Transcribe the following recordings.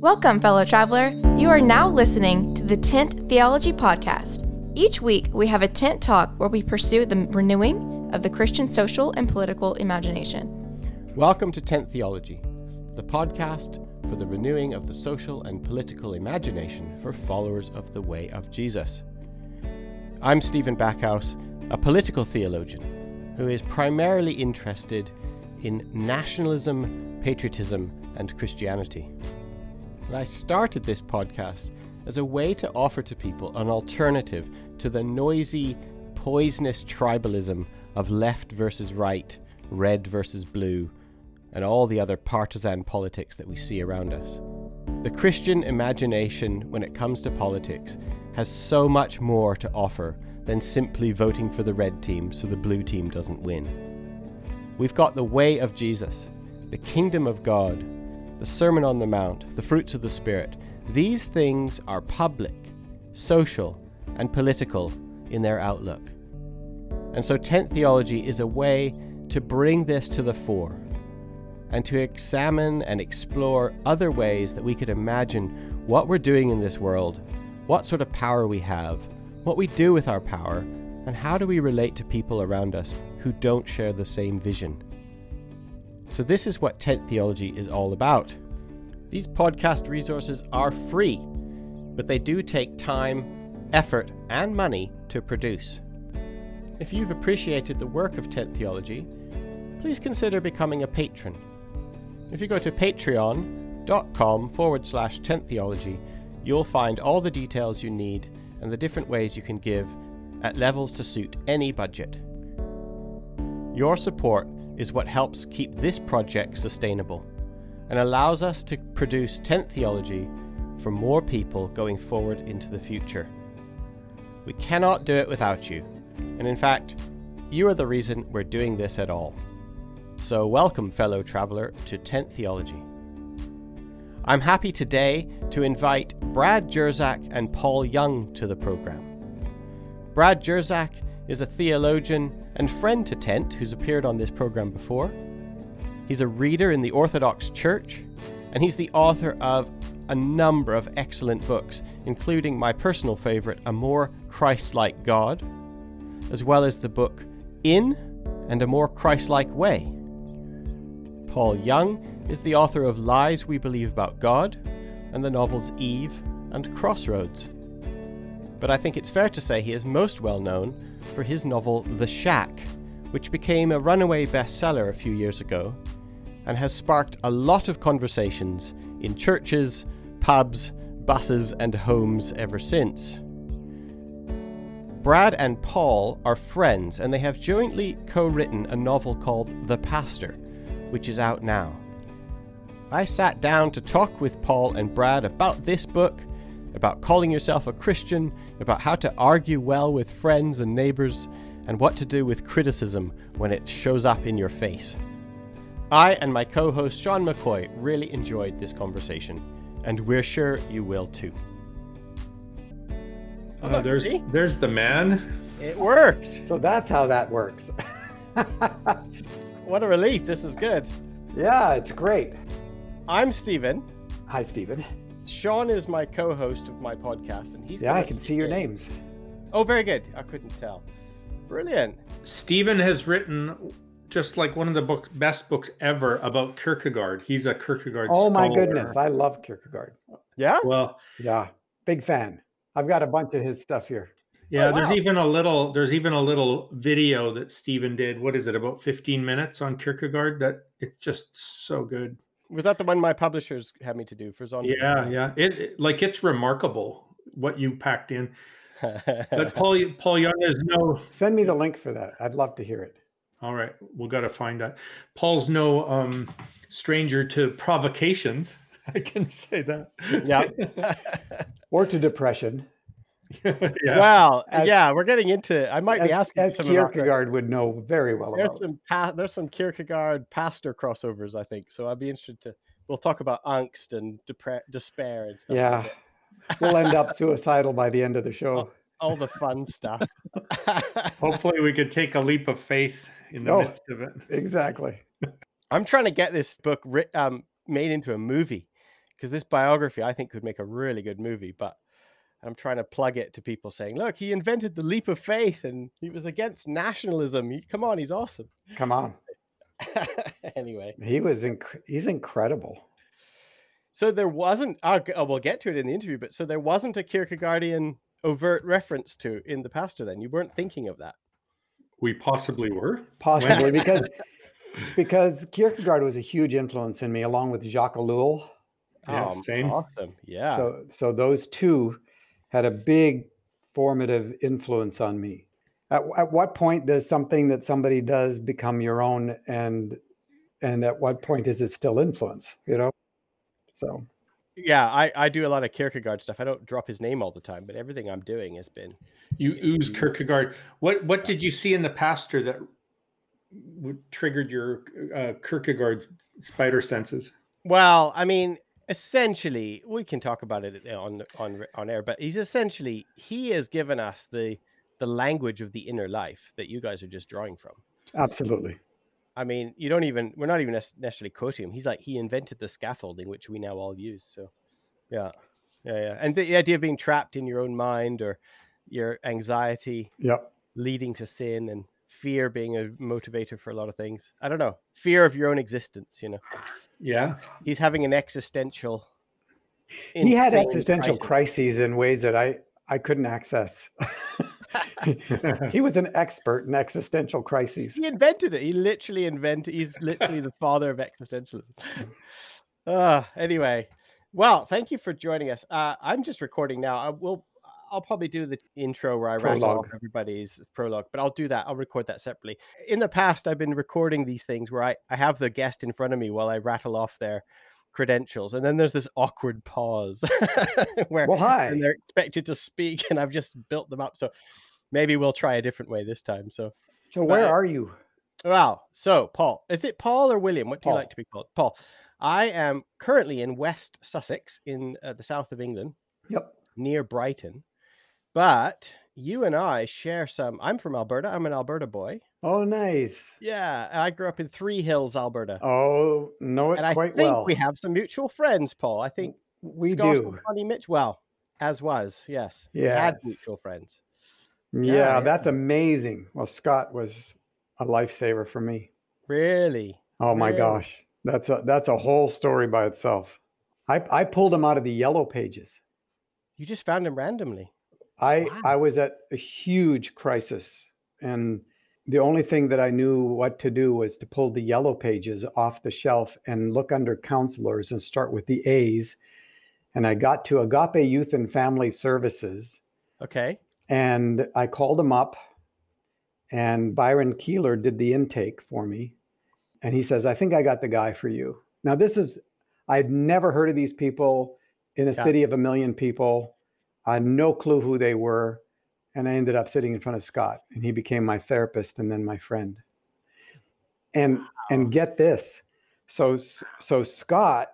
Welcome, fellow traveler. You are now listening to the Tent Theology Podcast. Each week, we have a tent talk where we pursue the renewing of the Christian social and political imagination. Welcome to Tent Theology, the podcast for the renewing of the social and political imagination for followers of the way of Jesus. I'm Stephen Backhouse, a political theologian who is primarily interested in nationalism, patriotism, and Christianity. And I started this podcast as a way to offer to people an alternative to the noisy, poisonous tribalism of left versus right, red versus blue, and all the other partisan politics that we see around us. The Christian imagination, when it comes to politics, has so much more to offer than simply voting for the red team so the blue team doesn't win. We've got the way of Jesus, the kingdom of God, the Sermon on the Mount, the fruits of the Spirit. These things are public, social, and political in their outlook. And so, tent theology is a way to bring this to the fore and to examine and explore other ways that we could imagine what we're doing in this world, what sort of power we have, what we do with our power, and how do we relate to people around us who don't share the same vision. So, this is what tent theology is all about. These podcast resources are free, but they do take time, effort, and money to produce. If you've appreciated the work of tent theology, please consider becoming a patron. If you go to patreon.com forward slash tent theology, you'll find all the details you need and the different ways you can give at levels to suit any budget. Your support is what helps keep this project sustainable and allows us to produce tent theology for more people going forward into the future. We cannot do it without you, and in fact, you are the reason we're doing this at all. So, welcome, fellow traveler, to Tent Theology. I'm happy today to invite Brad Jersak and Paul Young to the program. Brad Jersak is a theologian and friend to Tent who's appeared on this program before. He's a reader in the Orthodox Church, and he's the author of a number of excellent books, including my personal favorite, A More Christ Like God, as well as the book In and a More Christ Like Way. Paul Young is the author of Lies We Believe About God and the novels Eve and Crossroads. But I think it's fair to say he is most well known for his novel The Shack, which became a runaway bestseller a few years ago and has sparked a lot of conversations in churches, pubs, buses, and homes ever since. Brad and Paul are friends, and they have jointly co written a novel called The Pastor, which is out now. I sat down to talk with Paul and Brad about this book, about calling yourself a Christian, about how to argue well with friends and neighbors, and what to do with criticism when it shows up in your face. I and my co host Sean McCoy really enjoyed this conversation, and we're sure you will too. Uh, there's there's the man. It worked. So that's how that works. what a relief. This is good. Yeah, it's great. I'm Stephen. Hi, Stephen. Sean is my co-host of my podcast, and he's yeah. I can see your names. Oh, very good. I couldn't tell. Brilliant. Stephen has written just like one of the book best books ever about Kierkegaard. He's a Kierkegaard. Oh my scholar. goodness, I love Kierkegaard. Yeah. Well, yeah, big fan. I've got a bunch of his stuff here. Yeah, Oh, there's even a little there's even a little video that Stephen did. What is it? About 15 minutes on Kierkegaard that it's just so good. Was that the one my publishers had me to do for Zon? Yeah, yeah. It, it- like it's remarkable what you packed in. But Paul Paul Young is no Send me the link for that. I'd love to hear it. All right, we got to find that. Paul's no um stranger to provocations. I can say that. yeah. Or to depression, yeah. Well, As- yeah, we're getting into. I might be asking as some of our- Kierkegaard would know very well There's about. some pa- there's some Kierkegaard pastor crossovers, I think. So I'd be interested to. We'll talk about angst and depre- despair and stuff. Yeah, like we'll end up suicidal by the end of the show. all the fun stuff. Hopefully, we could take a leap of faith in the Oh. midst of it. Exactly. I'm trying to get this book writ- um, made into a movie because this biography I think could make a really good movie, but I'm trying to plug it to people saying, look, he invented the leap of faith and he was against nationalism. He, come on, he's awesome. Come on. anyway, He was inc- he's incredible. so there wasn't, I'll, g- uh, we'll get to it in the interview, but so there wasn't a Kierkegaardian overt reference to in the pastor then. You weren't thinking of that. We possibly were. Possibly because because Kierkegaard was a huge influence in me, along with Jacques Ellul. Yeah, Oh, same. Awesome. Yeah. So so those two had a big formative influence on me. At, at what point does something that somebody does become your own and and at what point is it still influence, you know? So yeah, I, I do a lot of Kierkegaard stuff. I don't drop his name all the time, but everything I'm doing has been You ooze Kierkegaard. What what did you see in the pastor that triggered your uh, Kierkegaard's spider senses? Well, I mean, essentially, we can talk about it uh, on on on air, but he's essentially he has given us the the language of the inner life that you guys are just drawing from. absolutely. I mean, you don't even we're not even nec- necessarily quoting him. He's like he invented the scaffolding which we now all use. So, yeah, yeah, yeah. And the idea of being trapped in your own mind or your anxiety Yep. leading to sin and fear being a motivator for a lot of things. I don't know, fear of your own existence. You know, Yeah. he's having an existential. He had existential crisis. crises in ways that I I couldn't access. he was an expert in existential crises. He invented it. He literally invented. He's literally the father of existentialism. Uh, anyway, well, thank you for joining us. Uh, I'm just recording now. I will. I'll probably do the intro where I rattle off everybody's prologue, but I'll do that. I'll record that separately. In the past, I've been recording these things where I, I have the guest in front of me while I rattle off their credentials, and then there's this awkward pause where Well, hi. they're expected to speak, and I've just built them up. So maybe we'll try a different way this time. So So where But- are you? Wow. So, Paul, is it Paul or William? What do you like to be called? Paul. I am currently in West Sussex in uh, the south of England Yep. near Brighton. But you and I share some. I'm from Alberta. I'm an Alberta boy. Oh, nice. Yeah. I grew up in Three Hills, Alberta. Oh, know it and I think well. we have some mutual friends, Paul. I think we Scott do. Connie Mitch. Well, as was, yes. We had mutual friends. Yeah, yeah. that's amazing. Well, Scott was a lifesaver for me. Really? Oh my Really? gosh. That's a that's a whole story by itself. I I pulled him out of the yellow pages. You just found him randomly. I Wow. I was at a huge crisis and the only thing that I knew what to do was to pull the yellow pages off the shelf and look under counselors and start with the A's. And I got to Agape Youth and Family Services Okay. and I called him up and Byron Keeler did the intake for me. And he says, I think I got the guy for you. Now, this is, I'd never heard of these people in a Yeah. city of a million people. I had no clue who they were. And I ended up sitting in front of Scott and he became my therapist and then my friend. And, and get this. So, so Scott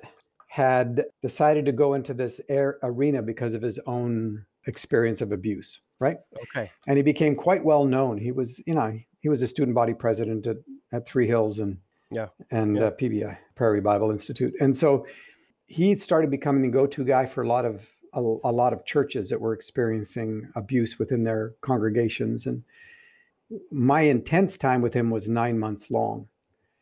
had decided to go into this air arena because of his own experience of abuse, right? Okay. and he became quite well known. He was, you know, he was a student body president at, at Three Hills and Yeah, and yeah. Uh, PBI Prairie Bible Institute, and so he started becoming the go-to guy for a lot of a, a lot of churches that were experiencing abuse within their congregations. And my intense time with him was nine months long,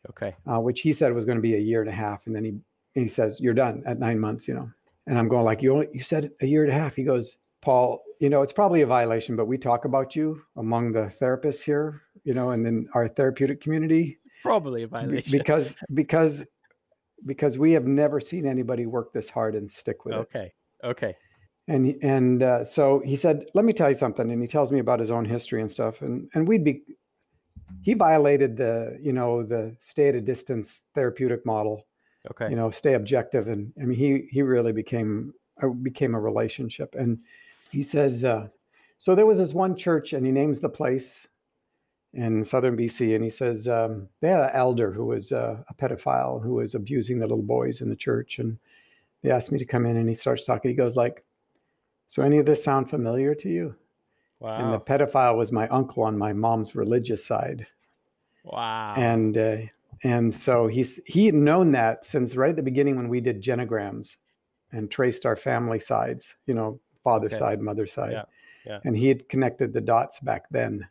Okay. uh, which he said was going to be a year and a half, and then he he says you're done at nine months, you know. And I'm going like you only you said a year and a half. He goes, Paul, you know, it's probably a violation, but we talk about you among the therapists here, you know, and then our therapeutic community Probably a violation. because because because we have never seen anybody work this hard and stick with it. Okay. Okay. And and uh, so he said, "Let me tell you something." And he tells me about his own history and stuff. And and we'd be he violated the you know the stay at a distance therapeutic model. Okay. You know, stay objective. And I mean, he he really became uh, became a relationship. And he says, uh, so there was this one church, and he names the place in southern BC, and he says um, they had an elder who was uh, a pedophile who was abusing the little boys in the church, and they asked me to come in, and he starts talking. He goes like, "So any of this sound familiar to you?" wow. And the pedophile was my uncle on my mom's religious side, wow. and uh, and so he's he had known that since right at the beginning when we did genograms, and traced our family sides, you know, father Okay. side, mother side. Yeah, yeah. And he had connected the dots back then.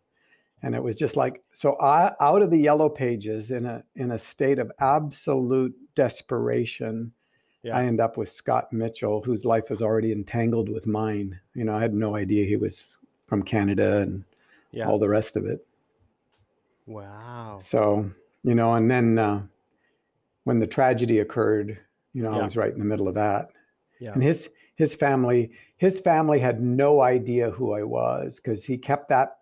And it was just like so I out of the yellow pages in a in a state of absolute desperation. Yeah. I end up with Scott Mitchell, whose life was already entangled with mine. You know, I had no idea he was from Canada and Yeah. all the rest of it. Wow. So, you know, and then uh, when the tragedy occurred, you know, I was right in the middle of that. Yeah. And his his family his family had no idea who I was because he kept that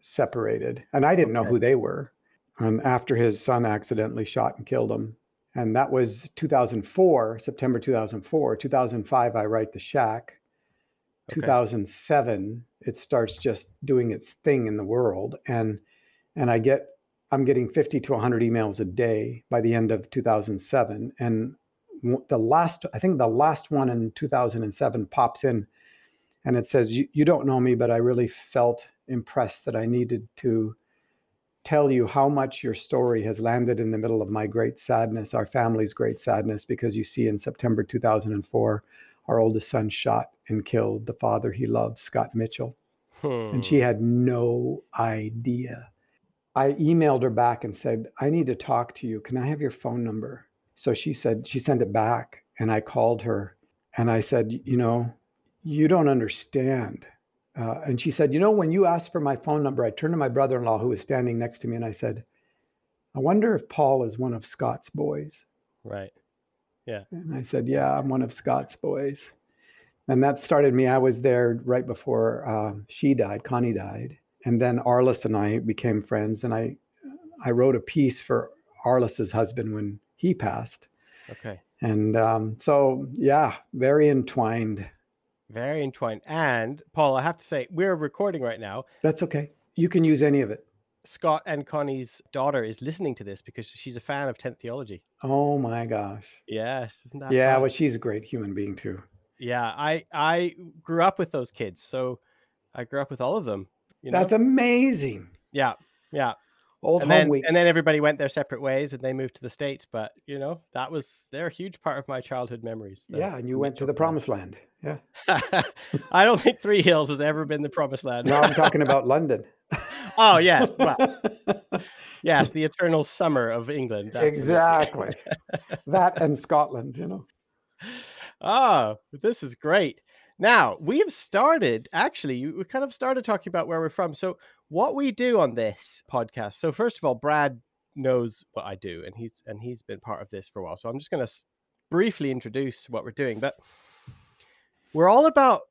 separated, and I didn't know who they were. And after his son accidentally shot and killed him, and that was 2004, September 2004. 2005, I write the shack. Okay. 2007, it starts just doing its thing in the world, and and I get I'm getting 50 to 100 emails a day by the end of 2007, and the last I think the last one in 2007 pops in, and it says you, you don't know me, but I really felt impressed that I needed to tell you how much your story has landed in the middle of my great sadness, our family's great sadness, because you see in September 2004, our oldest son shot and killed the father he loved, Scott Mitchell and she Hmm. had no idea. I emailed her back and said, I need to talk to you. Can I have your phone number? So she said, she sent it back. And I called her and I said, You know, you don't understand. Uh, and she said, You know, when you asked for my phone number, I turned to my brother in law who was standing next to me and I said, I wonder if Paul is one of Scott's boys. Right. Yeah. And I said, Yeah, I'm one of Scott's boys. And that started me. I was there right before uh, she died, Connie died. And then Arliss and I became friends. And I, I wrote a piece for Arliss's husband when he passed. Okay. And um, so, yeah, very entwined. Very entwined. And Paul, I have to say, we're recording right now. That's okay. You can use any of it. Scott and Connie's daughter is listening to this because she's a fan of Tent Theology. Oh my gosh. Yes, isn't that Yeah, fun? well, she's a great human being too. yeah. I I grew up with those kids, so I grew up with all of them. You know? That's amazing. yeah, yeah. Old And home then week. and then everybody went their separate ways, and they moved to the states. But you know, that was they're a huge part of my childhood memories. yeah, and you went to the promised land. Yeah. I don't think Three Hills has ever been the promised land. No, I'm talking about London. oh yes, well, yes, the eternal summer of England. exactly. that and Scotland, you know. Oh, this is great. Now, we have started, actually, we kind of started talking about where we're from. So, what we do on this podcast. So, first of all, Brad knows what I do and he's and he's been part of this for a while. So, I'm just going to briefly introduce what we're doing, but we're all about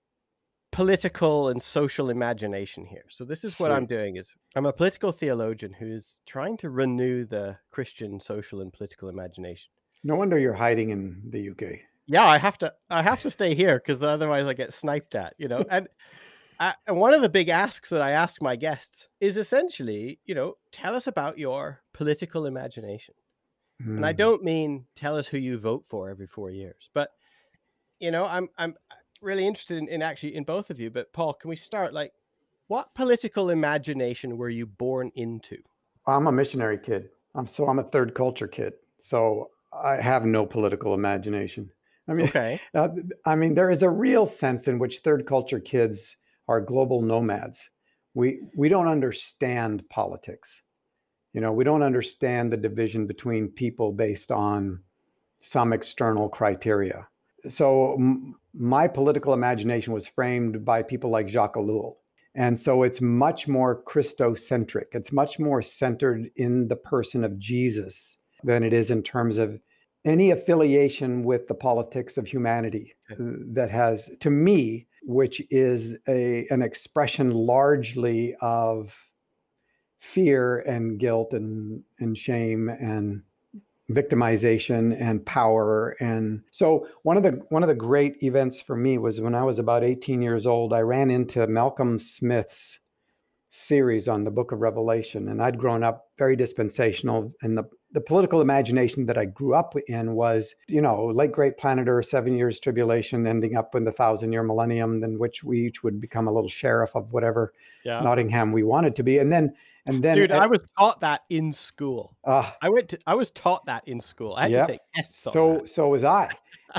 political and social imagination here. So, this is what I'm doing is I'm a political theologian who's trying to renew the Christian social and political imagination. No wonder you're hiding in the UK. yeah i have to i have to stay here because otherwise i get sniped at you know and uh, and one of the big asks that i ask my guests is essentially you know tell us about your political imagination and i Mm. don't mean tell us who you vote for every four years but you know i'm i'm really interested in, in actually in both of you but paul can we start like what political imagination were you born into I'm a missionary kid. I'm so I'm a third culture kid. So I have no political imagination. I mean, okay uh, I mean, there is a real sense in which third culture kids are global nomads. We we don't understand politics. You know, we don't understand the division between people based on some external criteria. So m- my political imagination was framed by people like Jacques Ellul. And so it's much more Christocentric. It's much more centered in the person of Jesus than it is in terms of any affiliation with the politics of humanity that has, to me, which is a, an expression largely of fear and guilt and, and shame and victimization and power. And so one of the one of the great events for me was when i was about 18 years old i ran into malcolm smith's series on the book of revelation and i'd grown up very dispensational and the the political imagination that i grew up in was you know late great planet earth seven years tribulation ending up in the thousand year millennium then which we each would become a little sheriff of whatever yeah nottingham we wanted to be and then and then dude at- i was taught that in school ah, I went to I was taught that in school. I had Yeah. to take tests so that. so was I.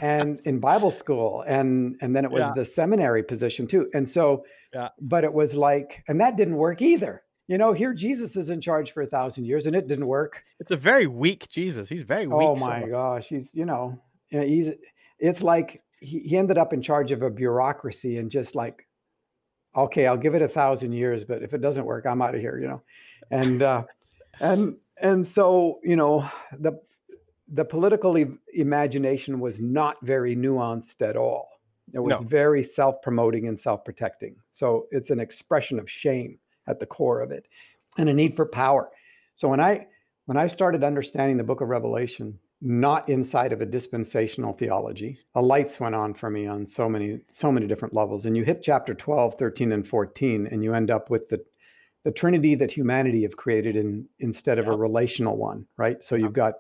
and in Bible school, and and then it was Yeah. the seminary position too. And so, Yeah. but it was like, and that didn't work either. You know, here Jesus is in charge for a thousand years, and it didn't work. It's a very weak Jesus. He's very weak. Oh my soul. gosh, he's you know, he's it's like he, he ended up in charge of a bureaucracy and just like, okay, I'll give it a thousand years, but if it doesn't work, I'm out of here, you know, and uh, and and so you know the the political e- imagination was not very nuanced at all. It was No. very self-promoting and self-protecting. So it's an expression of shame at the core of it, and a need for power. So when I when I started understanding the book of Revelation, not inside of a dispensational theology, the lights went on for me on so many, so many different levels. And you hit chapter 12, 13, and 14, and you end up with the the Trinity that humanity have created in instead of a relational one, right? So you've got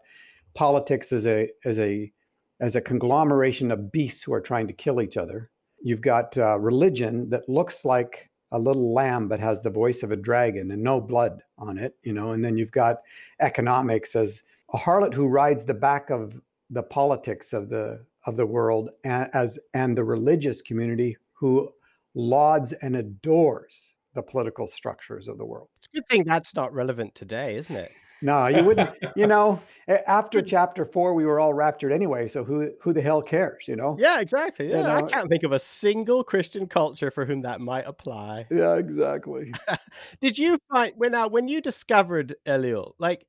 politics as a as a as a conglomeration of beasts who are trying to kill each other. You've got uh, religion that looks like a little lamb but has the voice of a dragon and no blood on it, you know. And then you've got economics as a harlot who rides the back of the politics of the of the world a- as and the religious community who lauds and adores the political structures of the world. It's a good thing that's not relevant today, isn't it? No, you wouldn't. you know, after chapter four, we were all raptured anyway. So who who the hell cares? You know. Yeah, exactly. You Yeah, I can't think of a single Christian culture for whom that might apply. Yeah, exactly. Did you find when now when you discovered Ellul, like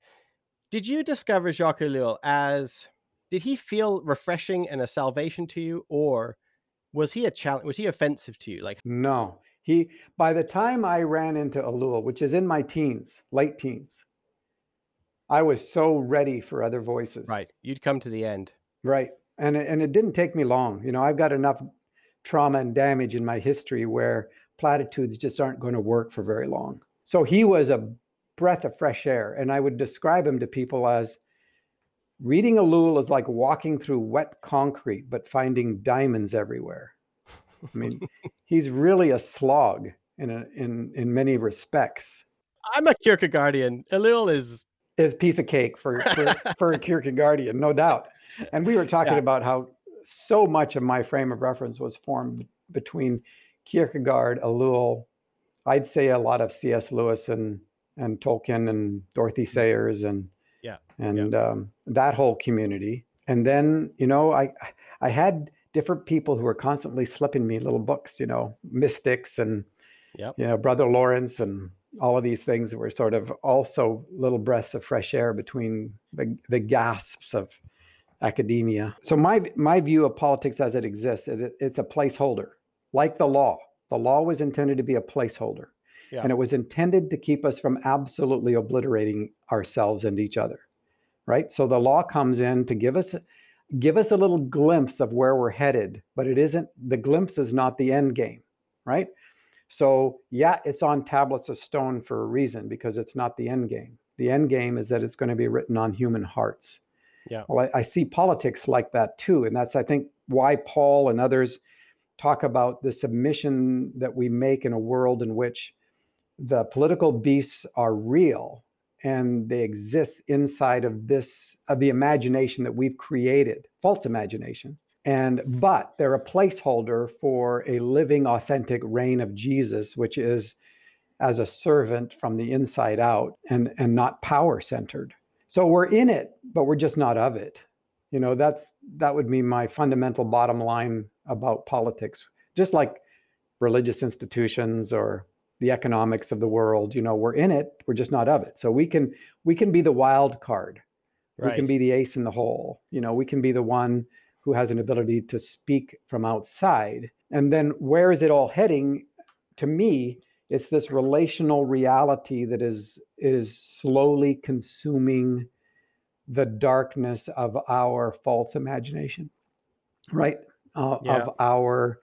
did you discover Jacques Ellul as did he feel refreshing and a salvation to you, or was he a challenge? Was he offensive to you? Like, No, he. By the time I ran into Ellul, which is in my teens, late teens, I was so ready for other voices. right, you'd come to the end. Right. And it, and it didn't take me long. You know, I've got enough trauma and damage in my history where platitudes just aren't going to work for very long. So he was a breath of fresh air. And I would describe him to people as reading Ellul is like walking through wet concrete, but finding diamonds everywhere. I mean, he's really a slog in, a, in, in many respects. I'm a Kierkegaardian. Ellul is is piece of cake for for, for a Kierkegaardian, no doubt. And we were talking Yeah. about how so much of my frame of reference was formed between Kierkegaard, Ellul, I'd say a lot of C.S. Lewis and and Tolkien and Dorothy Sayers and Yeah, and um, that whole community. And then you know I I had different people who were constantly slipping me little books, you know, mystics and Yep. you know, Brother Lawrence and all of these things were sort of also little breaths of fresh air between the, the gasps of academia. So my my view of politics as it exists, it, it's a placeholder, like the law. The law was intended to be a placeholder, Yeah. and it was intended to keep us from absolutely obliterating ourselves and each other. Right. So the law comes in to give us give us a little glimpse of where we're headed, but it isn't. The glimpse is not the end game. Right. So, yeah, it's on tablets of stone for a reason because it's not the end game. The end game is that it's going to be written on human hearts. Yeah. Well, I, I see politics like that too. And that's, I think, why Paul and others talk about the submission that we make in a world in which the political beasts are real and they exist inside of this, of the imagination that we've created, false imagination and but they're a placeholder for a living authentic reign of jesus which is as a servant from the inside out and and not power centered. So we're in it but we're just not of it. You know that's that would be my fundamental bottom line about politics. Just like religious institutions or the economics of the world you know we're in it we're just not of it. So we can we can be the wild card. We can be the ace in the hole. You know we can be the one who has an ability to speak from outside. And then where is it all heading? To me, it's this relational reality that is is slowly consuming the darkness of our false imagination, right? Uh, Yeah. Of our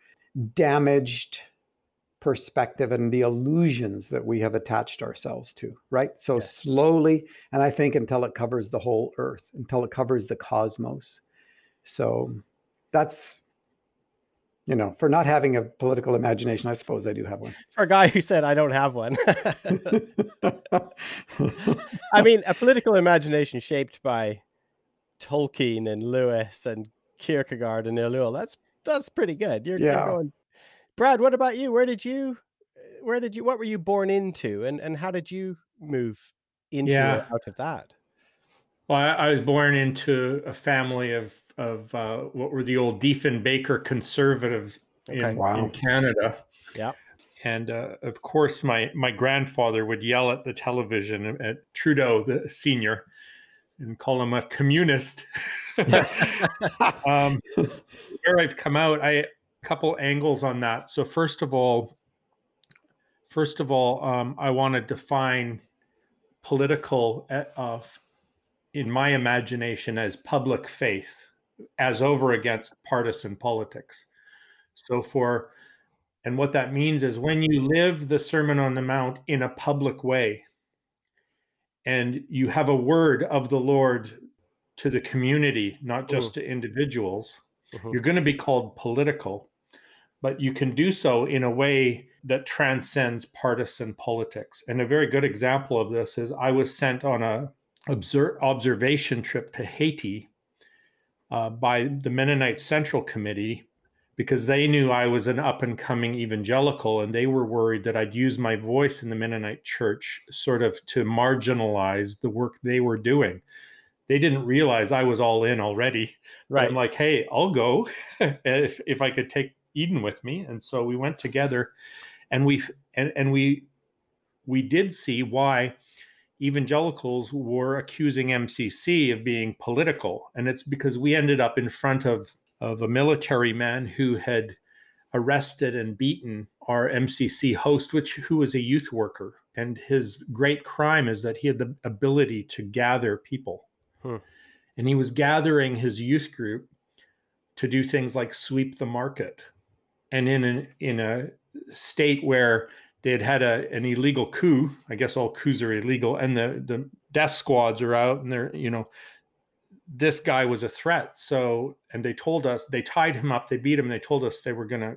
damaged perspective and the illusions that we have attached ourselves to, right? So Yes. slowly, and I think until it covers the whole earth, until it covers the cosmos. So that's, you know, for not having a political imagination, I suppose I do have one. For a guy who said I don't have one. I mean, a political imagination shaped by Tolkien and Lewis and Kierkegaard and Ellul. That's that's pretty good. You're, you're going. Brad, what about you? Where did you, where did you, what were you born into, and and how did you move into Yeah. or out of that? Well, I, I was born into a family of of uh, what were the old Diefenbaker conservatives Okay. in, Wow. in Canada. Yeah. And uh, of course, my my grandfather would yell at the television at Trudeau, the senior, and call him a communist. um, where I've come out, I a couple angles on that. So first of all, first of all, um, I want to define political uh, of in my imagination as public faith as over against partisan politics. So for and what that means is when you live the Sermon on the Mount in a public way and you have a word of the Lord to the community, not just to individuals, Mhm. you're going to be called political, but you can do so in a way that transcends partisan politics. And a very good example of this is I was sent on a obser- observation trip to Haiti uh, by the Mennonite Central Committee because they knew I was an up and coming evangelical and they were worried that I'd use my voice in the Mennonite church sort of to marginalize the work they were doing. They didn't realize I was all in already. Right. I'm like, hey, I'll go if if I could take Eden with me. And so we went together and we and, and we we did see why evangelicals were accusing MCC of being political. And it's because we ended up in front of of a military man who had arrested and beaten our MCC host, which who was a youth worker. And his great crime is that he had the ability to gather people. Hmm. And he was gathering his youth group to do things like sweep the market. And in an, in a state where they had had a, an illegal coup, I guess all coups are illegal, and the, the death squads are out and they're, you know, this guy was a threat. So, and they told us, they tied him up, they beat him, they told us they were going to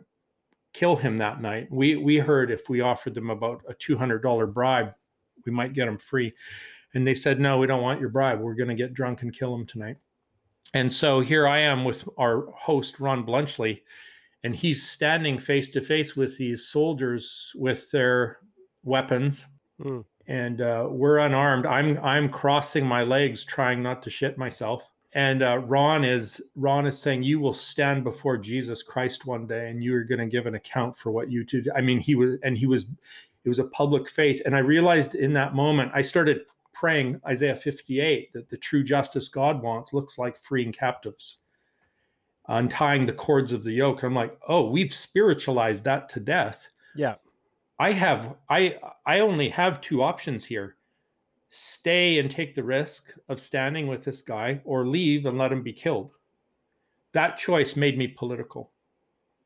kill him that night. We we heard if we offered them about a two hundred dollar bribe, we might get him free, and they said no, we don't want your bribe. We're going to get drunk and kill him tonight. And so here I am with our host Ron Blunchley, and he's standing face to face with these soldiers with their weapons, Mm. and uh, we're unarmed. I'm I'm crossing my legs, trying not to shit myself. And uh, Ron is Ron is saying, "You will stand before Jesus Christ one day, and you are going to give an account for what you did." I mean, he was, and he was, it was a public faith. And I realized in that moment, I started praying Isaiah 58 that the true justice God wants looks like freeing captives, untying the cords of the yoke. I'm like, oh, we've spiritualized that to death. Yeah. I have I I only have two options here. Stay and take the risk of standing with this guy or leave and let him be killed. That choice made me political.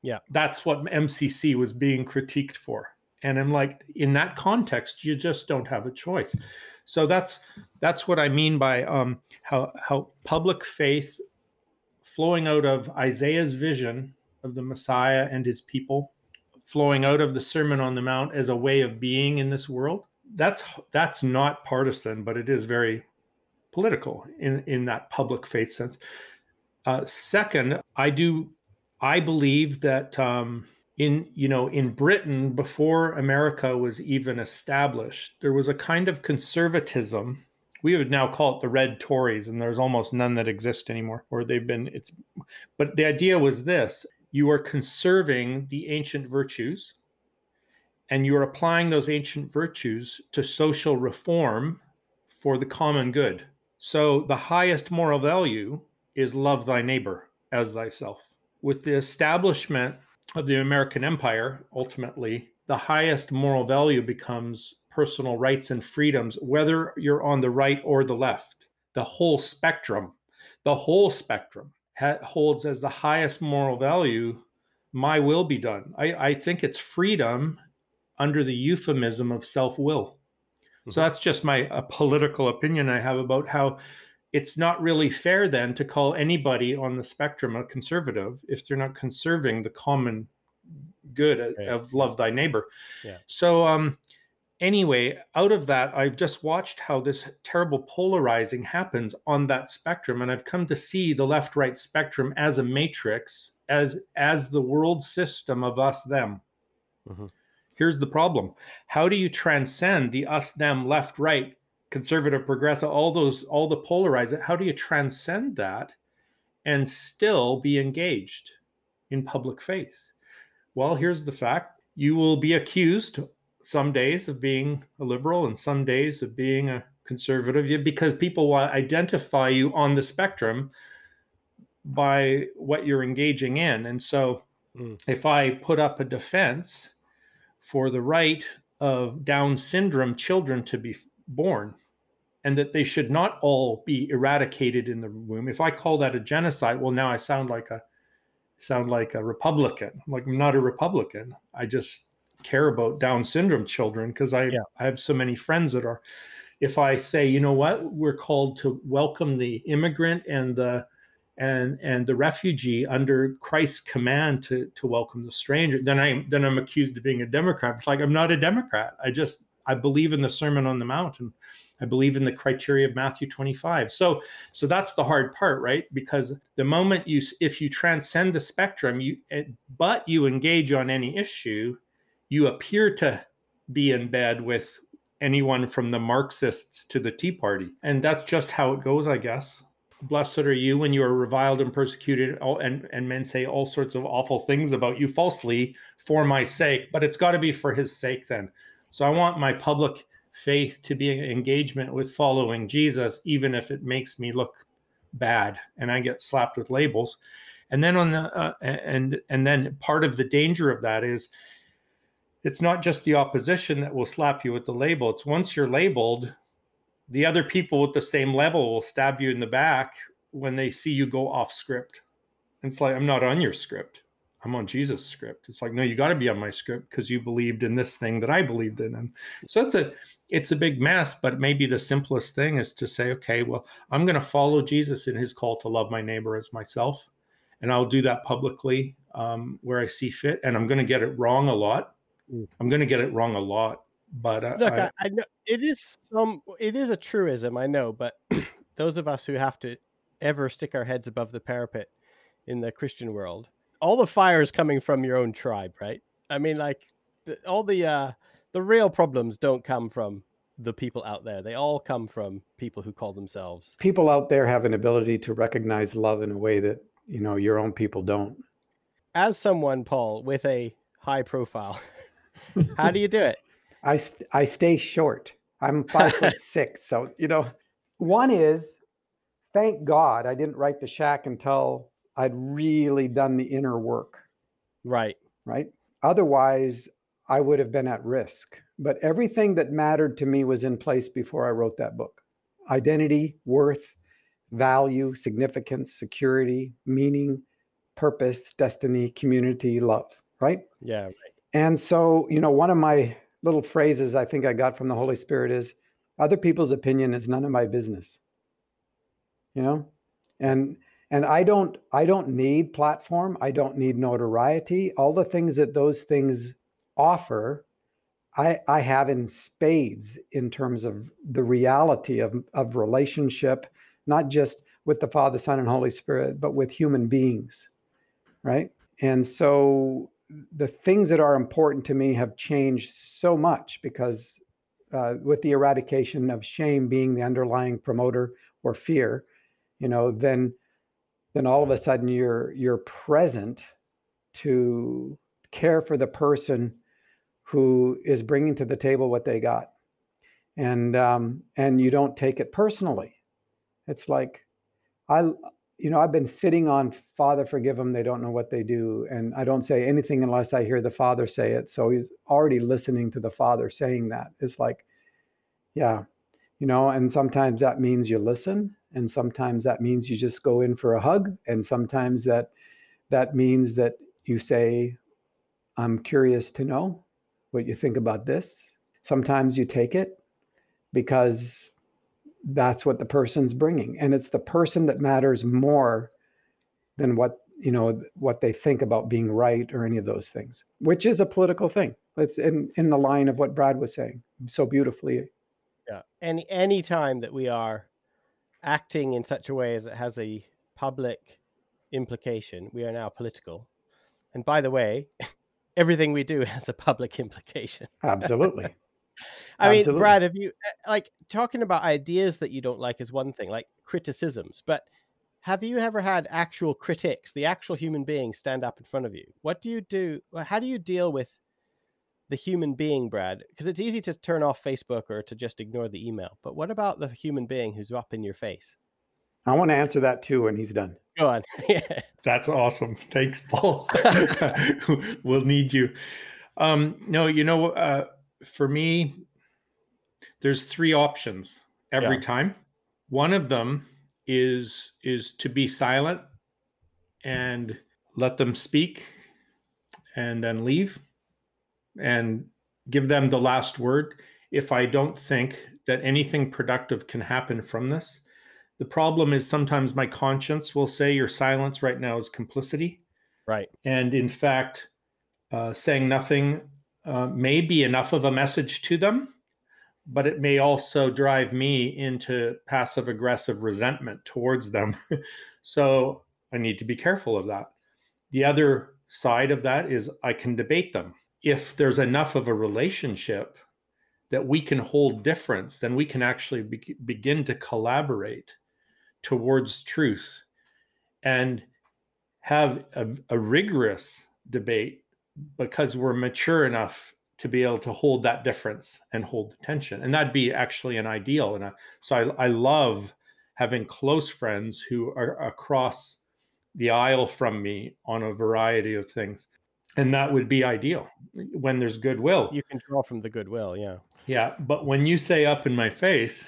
Yeah. That's what MCC was being critiqued for. And I'm like in that context you just don't have a choice. So that's that's what I mean by um how how public faith flowing out of Isaiah's vision of the Messiah and his people flowing out of the Sermon on the Mount as a way of being in this world. That's that's not partisan, but it is very political in in that public faith sense. Uh, second, I do I believe that um, in you know in Britain before America was even established, there was a kind of conservatism. We would now call it the Red Tories, and there's almost none that exist anymore, or they've been. It's, but the idea was this: you are conserving the ancient virtues and you're applying those ancient virtues to social reform for the common good. So the highest moral value is love thy neighbor as thyself. With the establishment of the American empire, ultimately, the highest moral value becomes personal rights and freedoms, whether you're on the right or the left. The whole spectrum, the whole spectrum ha- holds as the highest moral value my will be done. I, I think it's freedom under the euphemism of self will. So Mhm. that's just my a political opinion I have about how it's not really fair then to call anybody on the spectrum a conservative if they're not conserving the common good of, Right. of love thy neighbor. Yeah. So um anyway, out of that, I've just watched how this terrible polarizing happens on that spectrum, and I've come to see the left-right spectrum as a matrix, as as the world system of us them. Mm-hmm. Here's the problem: How do you transcend the us them left right conservative progressive all those all the polarized how do you transcend that and still be engaged in public faith well here's the fact you will be accused some days of being a liberal and some days of being a conservative because people will identify you on the spectrum by what you're engaging in. And so mm. if i put up a defense for the right of down syndrome children to be born and that they should not all be eradicated in the womb if i call that a genocide well now i sound like a sound like a republican. I'm like i'm not a republican. I just care about down syndrome children because I, yeah. I have so many friends that are if i say you know what we're called to welcome the immigrant and the and and the refugee under christ's command to to welcome the stranger then i then i'm accused of being a democrat it's like i'm not a democrat i just i believe in the sermon on the mount and I believe in the criteria of Matthew 25. So so that's the hard part, right? Because the moment you if you transcend the spectrum, you eh, but you engage on any issue, you appear to be in bed with anyone from the Marxists to the Tea Party. And that's just how it goes, I guess. Blessed are you when you are reviled and persecuted, and, and men say all sorts of awful things about you falsely for my sake, but it's got to be for his sake then. So I want my public faith to be an engagement with following Jesus, even if it makes me look bad and I get slapped with labels. And then on the uh, and and then part of the danger of that is it's not just the opposition that will slap you with the label. It's once you're labeled, the other people with the same level will stab you in the back when they see you go off script. It's like I'm not on your script. I'm on Jesus' script. It's like, no, you got to be on my script because you believed in this thing that I believed in. And so it's a it's a big mess, but maybe the simplest thing is to say, okay, well, I'm going to follow Jesus in his call to love my neighbor as myself. And I'll do that publicly um, where I see fit. And I'm going to get it wrong a lot. I'm going to get it wrong a lot. But uh, look, I, I, know it is some, it is a truism, I know, but those of us who have to ever stick our heads above the parapet in the Christian world, all the fire is coming from your own tribe, right? I mean, like the, all the uh, the real problems don't come from the people out there. They all come from people who call themselves. People out there have an ability to recognize love in a way that you know your own people don't. As someone, Paul, with a high profile, how do you do it? I I stay short. I'm five foot six, so you know. One is, thank God I didn't write the shack until I'd really done the inner work. Right. Right. Otherwise, I would have been at risk. But everything that mattered to me was in place before I wrote that book identity, worth, value, significance, security, meaning, purpose, destiny, community, love. Right. Yeah. Right. And so, you know, one of my little phrases I think I got from the Holy Spirit is other people's opinion is none of my business. You know? And and i don't i don't need platform i don't need notoriety all the things that those things offer i i have in spades in terms of the reality of of relationship not just with the father son and holy spirit but with human beings right and so the things that are important to me have changed so much because uh, with the eradication of shame being the underlying promoter or fear you know then then all of a sudden you're you're present to care for the person who is bringing to the table what they got. And um, and you don't take it personally. It's like i you know i've been sitting on father forgive them they don't know what they do and i don't say anything unless i hear the father say it so he's already listening to the father saying that. It's like yeah you know and sometimes that means you listen and sometimes that means you just go in for a hug and sometimes that that means that you say i'm curious to know what you think about this. Sometimes you take it because that's what the person's bringing and it's the person that matters more than what you know what they think about being right or any of those things which is a political thing. It's in in the line of what brad was saying so beautifully. Yeah any any time that we are acting in such a way as it has a public implication we are now political. And by the way everything we do has a public implication. Absolutely I mean, Absolutely. Brad, have you eh, like talking about ideas that you don't like is one thing, like criticisms, but have you ever had actual critics, the actual human being, stand up in front of you? What do you do? How do you deal with the human being, Brad? Because it's easy to turn off Facebook or to just ignore the email. But what about the human being who's up in your face? I want to answer that too when he's done. Go on. Yeah. That's awesome. Thanks, Paul. we'll need you. Um, no, you know, uh, for me, there's three options every yeah. time. One of them is is to be silent and let them speak and then leave and give them the last word if I don't think that anything productive can happen from this. The problem is sometimes my conscience will say your silence right now is complicity. Right. And in fact, uh, saying nothing uh, may be enough of a message to them but it may also drive me into passive aggressive resentment towards them. so I need to be careful of that. The other side of that is I can debate them. If there's enough of a relationship that we can hold difference, then we can actually be- begin to collaborate towards truth and have a, a rigorous debate because we're mature enough to be able to hold that difference and hold the tension. And that'd be actually an ideal. And so I, I love having close friends who are across the aisle from me on a variety of things. And that would be ideal when there's goodwill. You can draw from the goodwill yeah. Yeah but when you say up in my face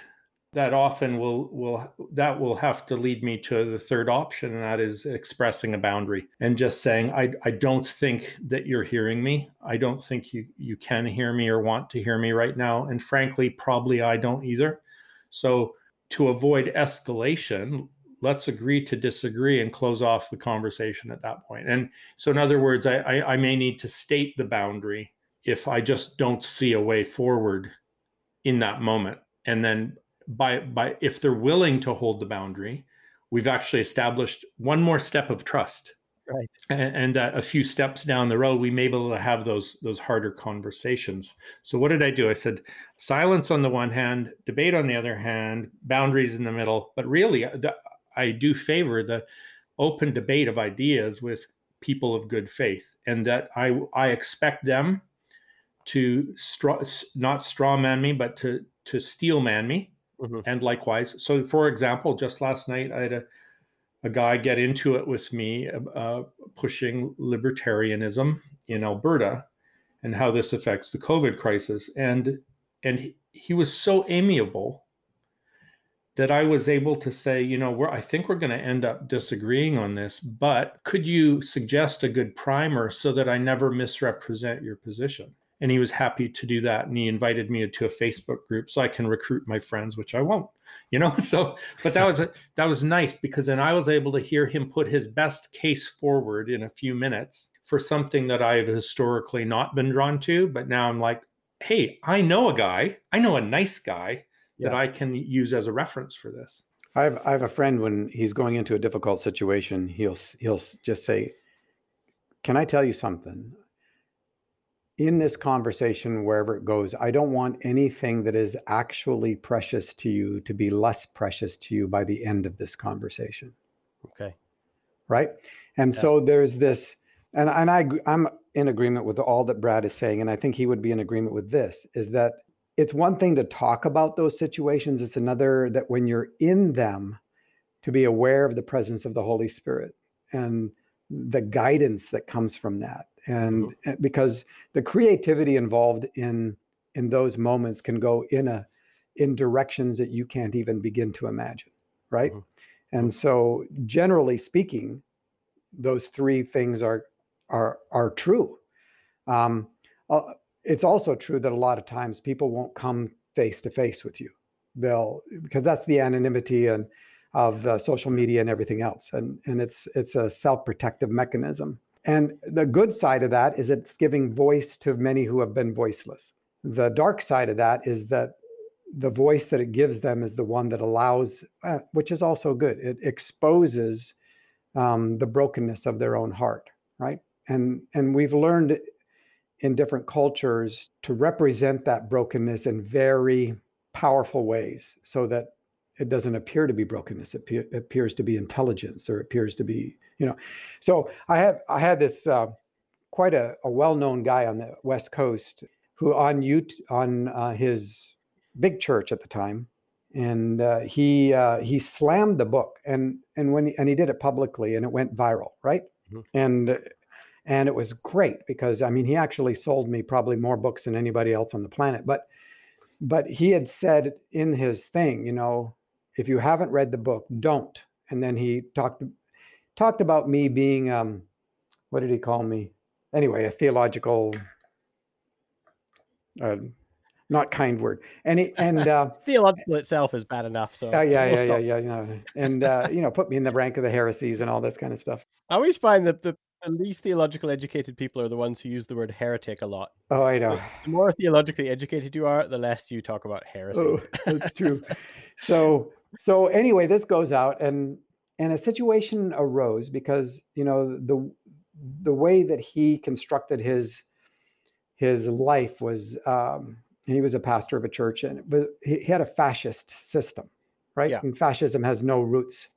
that often will will that will have to lead me to the third option and that is expressing a boundary and just saying i i don't think that you're hearing me. I don't think you you can hear me or want to hear me right now and frankly probably i don't either. So to avoid escalation let's agree to disagree and close off the conversation at that point. And so in other words i i, I may need to state the boundary if i just don't see a way forward in that moment and then by by if they're willing to hold the boundary we've actually established one more step of trust. Right. And, and uh, a few steps down the road we may be able to have those those harder conversations. So what did i do? I said silence on the one hand debate on the other hand boundaries in the middle. But really uh, i do favor the open debate of ideas with people of good faith and that i i expect them to straw not straw man me but to to steel man me mm-hmm. and likewise. So, for example, just last night I had a, a guy get into it with me uh, pushing libertarianism in Alberta and how this affects the COVID crisis, and and he, he was so amiable that I was able to say, you know, we're I think we're going to end up disagreeing on this, but could you suggest a good primer so that I never misrepresent your position? And he was happy to do that and he invited me to a facebook group so i can recruit my friends which i won't you know? So but that was a, that was nice because then i was able to hear him put his best case forward in a few minutes for something that i've historically not been drawn to but now i'm like hey i know a guy. I know a nice guy yeah. that i can use as a reference for this. I have, I have a friend when he's going into a difficult situation he'll he'll just say can i tell you something in this conversation, wherever it goes, I don't want anything that is actually precious to you to be less precious to you by the end of this conversation. Okay. Right. And yeah. so there's this, and, and I, I'm in agreement with all that Brad is saying. And I think he would be in agreement with this is that it's one thing to talk about those situations. It's another that when you're in them, to be aware of the presence of the Holy Spirit and the guidance that comes from that. And mm-hmm. because the creativity involved in in those moments can go in a in directions that you can't even begin to imagine right? Mm-hmm. and so generally speaking those three things are are are true. Um, uh, it's also true that a lot of times people won't come face to face with you. They'll because that's the anonymity and of uh, social media and everything else, and and it's it's a self-protective mechanism. And the good side of that is it's giving voice to many who have been voiceless. The dark side of that is that the voice that it gives them is the one that allows, uh, which is also good. It exposes um, the brokenness of their own heart, right? And and we've learned in different cultures to represent that brokenness in very powerful ways, so that it doesn't appear to be brokenness. It pe- appears to be intelligence, or appears to be, you know. So I had I had this uh, quite a, a well-known guy on the West Coast who on you on uh, his big church at the time, and uh, he uh, he slammed the book, and and when he, and he did it publicly, and it went viral, right? Mm-hmm. And and it was great because I mean he actually sold me probably more books than anybody else on the planet, but but he had said in his thing, you know, if you haven't read the book, don't. And then he talked talked about me being um, what did he call me? Anyway, a theological. Uh, not kind word. And he, and uh, theological itself is bad enough. So uh, yeah, yeah, yeah, yeah, yeah, and uh, you know, put me in the rank of the heresies and all this kind of stuff. I always find that the, the least theologically educated people are the ones who use the word heretic a lot. Oh, I know. The more theologically educated you are, the less you talk about heresy. Oh, that's true. so so anyway, this goes out and and a situation arose because you know the the way that he constructed his his life was um, he was a pastor of a church and but he, had a fascist system right? Yeah. and fascism has no roots.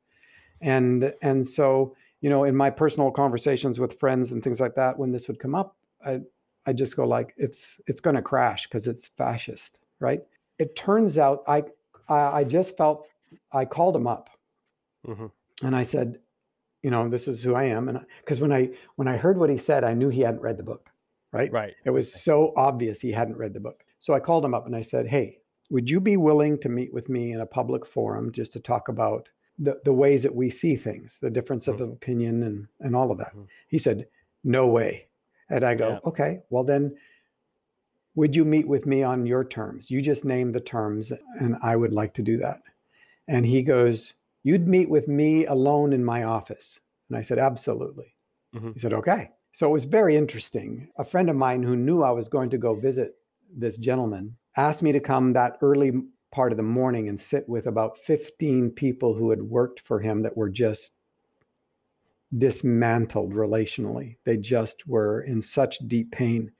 And and so you know in my personal conversations with friends and things like that when this would come up i i just go like it's it's going to crash because it's fascist right? It turns out i, I just felt i called him up mm-hmm. and i said you know this is who i am and because when i when i heard what he said i knew he hadn't read the book right right it was so obvious he hadn't read the book so I called him up and I said, Hey, would you be willing to meet with me in a public forum just to talk about the, the ways that we see things, the difference of mm-hmm. opinion and, and all of that? Mm-hmm. He said, No way. And I go, yeah. Okay, well then, would you meet with me on your terms? You just name the terms, and I would like to do that. And he goes, You'd meet with me alone in my office. And I said, Absolutely. Mm-hmm. He said, Okay. So it was very interesting. A friend of mine who knew I was going to go visit this gentleman asked me to come that early part of the morning and sit with about 15 people who had worked for him that were just dismantled relationally. They just were in such deep pain.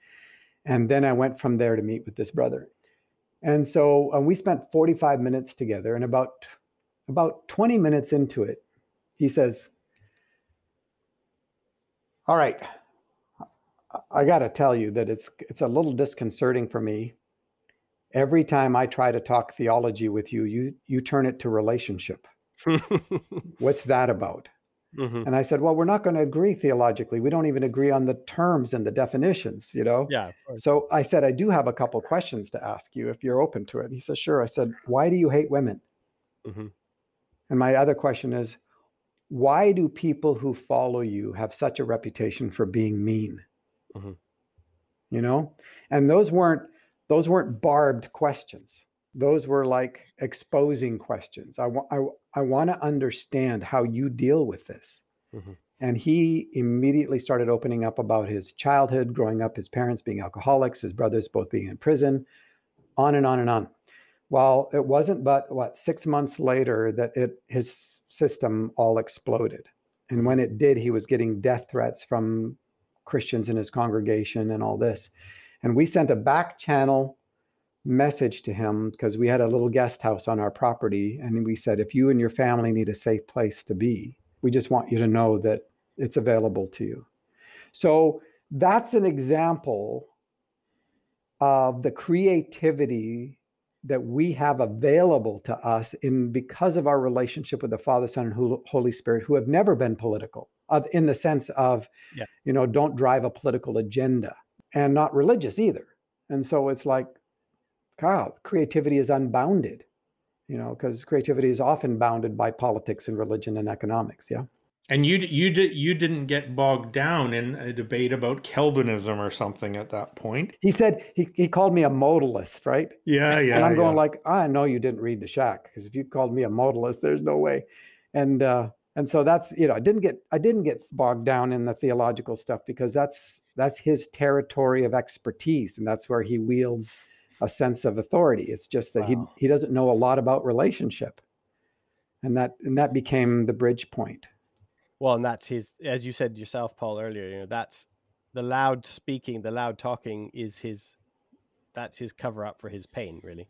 And then I went from there to meet with this brother. And so uh, we spent 45 minutes together and about about 20 minutes into it, he says, "All right, I got to tell you that it's it's a little disconcerting for me. Every time I try to talk theology with you, you you turn it to relationship. What's that about? Mm-hmm. And I said, well, we're not going to agree theologically. We don't even agree on the terms and the definitions, you know? Yeah. So I said, I do have a couple questions to ask you if you're open to it. He says, sure. I said, why do you hate women? Mm-hmm. And my other question is, why do people who follow you have such a reputation for being mean? Mm-hmm. You know, and those weren't those weren't barbed questions. Those were like exposing questions. I want I, I want to understand how you deal with this. Mm-hmm. And he immediately started opening up about his childhood, growing up, his parents being alcoholics, his brothers both being in prison, on and on and on. Well, it wasn't but what six months later that it his system all exploded. And when it did, he was getting death threats from Christians in his congregation and all this. And we sent a back channel message to him because we had a little guest house on our property. And we said, if you and your family need a safe place to be, we just want you to know that it's available to you. So that's an example of the creativity that we have available to us in because of our relationship with the Father, Son, and Holy Spirit, who have never been political, of, in the sense of, yeah. you know, don't drive a political agenda, and not religious either. And so it's like, God, creativity is unbounded, you know, because creativity is often bounded by politics and religion and economics. Yeah. And you you did you didn't get bogged down in a debate about Calvinism or something at that point. He said he, he called me a modalist, right? Yeah, yeah. and I'm going yeah. like, I know you didn't read the shack because if you called me a modalist, there's no way. And uh, and so that's you know I didn't get I didn't get bogged down in the theological stuff because that's that's his territory of expertise and that's where he wields a sense of authority. It's just that Wow. he he doesn't know a lot about relationship, and that and that became the bridge point. Well, and that's his, as you said yourself, Paul, earlier. You know, that's the loud speaking, the loud talking is his. That's his cover up for his pain, really.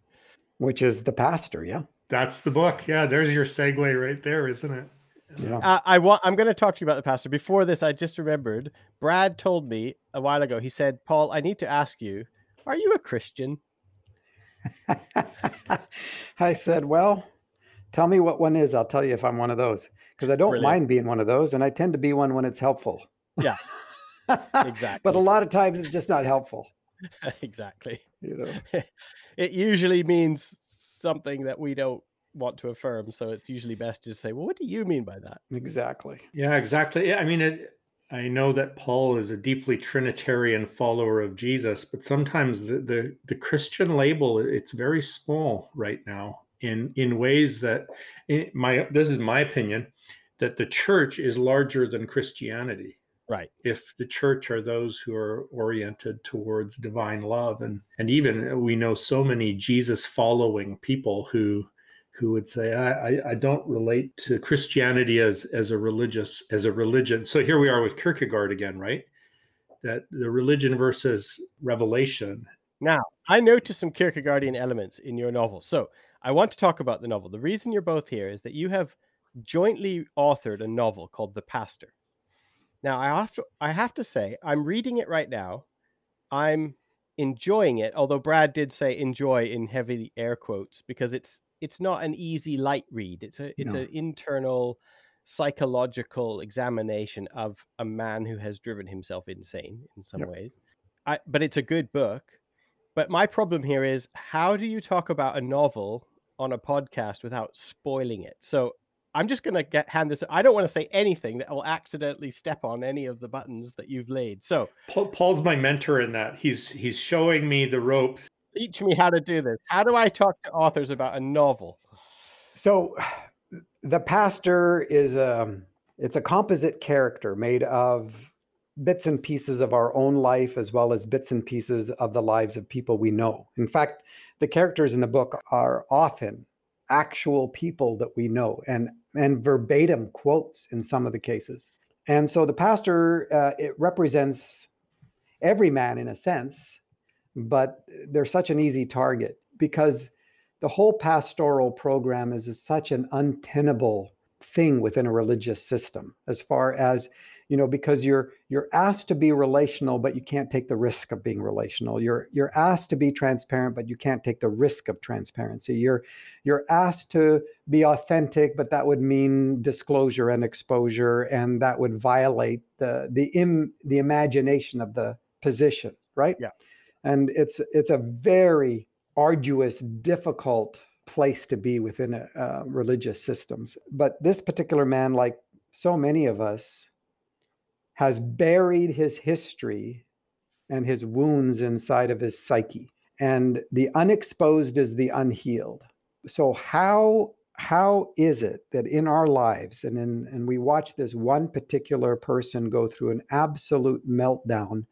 which is the pastor. Yeah. That's the book. Yeah, there's your segue right there, isn't it? Yeah. Uh, I want. I'm going to talk to you about the pastor. Before this, I just remembered Brad told me a while ago. He said, "Paul, I need to ask you, are you a Christian?" I said, well, tell me what one is. I'll tell you if I'm one of those because I don't Brilliant. mind being one of those. And I tend to be one when it's helpful. Yeah, exactly. But a lot of times it's just not helpful. exactly. You know, it usually means something that we don't want to affirm. So it's usually best to say, "Well, what do you mean by that?" exactly. Yeah, exactly. I mean, it, I know that Paul is a deeply Trinitarian follower of Jesus, but sometimes the, the the Christian label it's very small right now in in ways that in my this is my opinion that the church is larger than Christianity. Right. If the church are those who are oriented towards divine love, and and even we know so many Jesus following people who who would say I, I, I don't relate to Christianity as as a religious as a religion. So here we are with Kierkegaard again, right? That the religion versus revelation. Now, I noticed some Kierkegaardian elements in your novel. So I want to talk about the novel. The reason you're both here is that you have jointly authored a novel called The Pastor. Now, I have to, I have to say, I'm reading it right now. I'm enjoying it, although Brad did say enjoy in heavy air quotes because it's it's not an easy light read. It's a it's No. an internal psychological examination of a man who has driven himself insane in some Yep. ways. I, but it's a good book. But my problem here is how do you talk about a novel on a podcast without spoiling it? So I'm just going to get hand this. I don't want to say anything that will accidentally step on any of the buttons that you've laid. So Paul, Paul's my mentor in that. He's he's showing me the ropes. teach me how to do this. How do I talk to authors about a novel? So the pastor is a it's a composite character made of bits and pieces of our own life as well as bits and pieces of the lives of people we know. In fact, the characters in the book are often actual people that we know and and verbatim quotes in some of the cases. And so the pastor uh, it represents every man in a sense, but they're such an easy target because the whole pastoral program is, is such an untenable thing within a religious system as far as you know because you're you're asked to be relational but you can't take the risk of being relational. You're you're asked to be transparent but you can't take the risk of transparency. You're you're asked to be authentic but that would mean disclosure and exposure and that would violate the the Im, the imagination of the position right? Yeah. and it's it's a very arduous difficult place to be within a, uh, religious systems. But this particular man like so many of us has buried his history and his wounds inside of his psyche. And the unexposed is the unhealed. So how how is it that in our lives and in and we watch this one particular person go through an absolute meltdown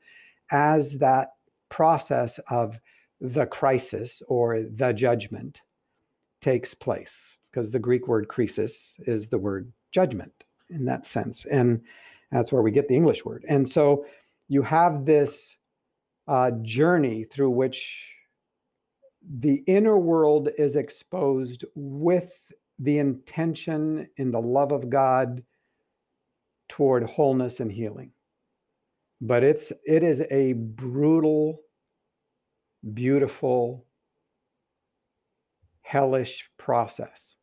as that process of the crisis or the judgment takes place because the greek word "krisis" is the word judgment in that sense and that's where we get the english word. And so you have this uh, journey through which the inner world is exposed with the intention in the love of god toward wholeness and healing. But it's it is a brutal beautiful hellish process.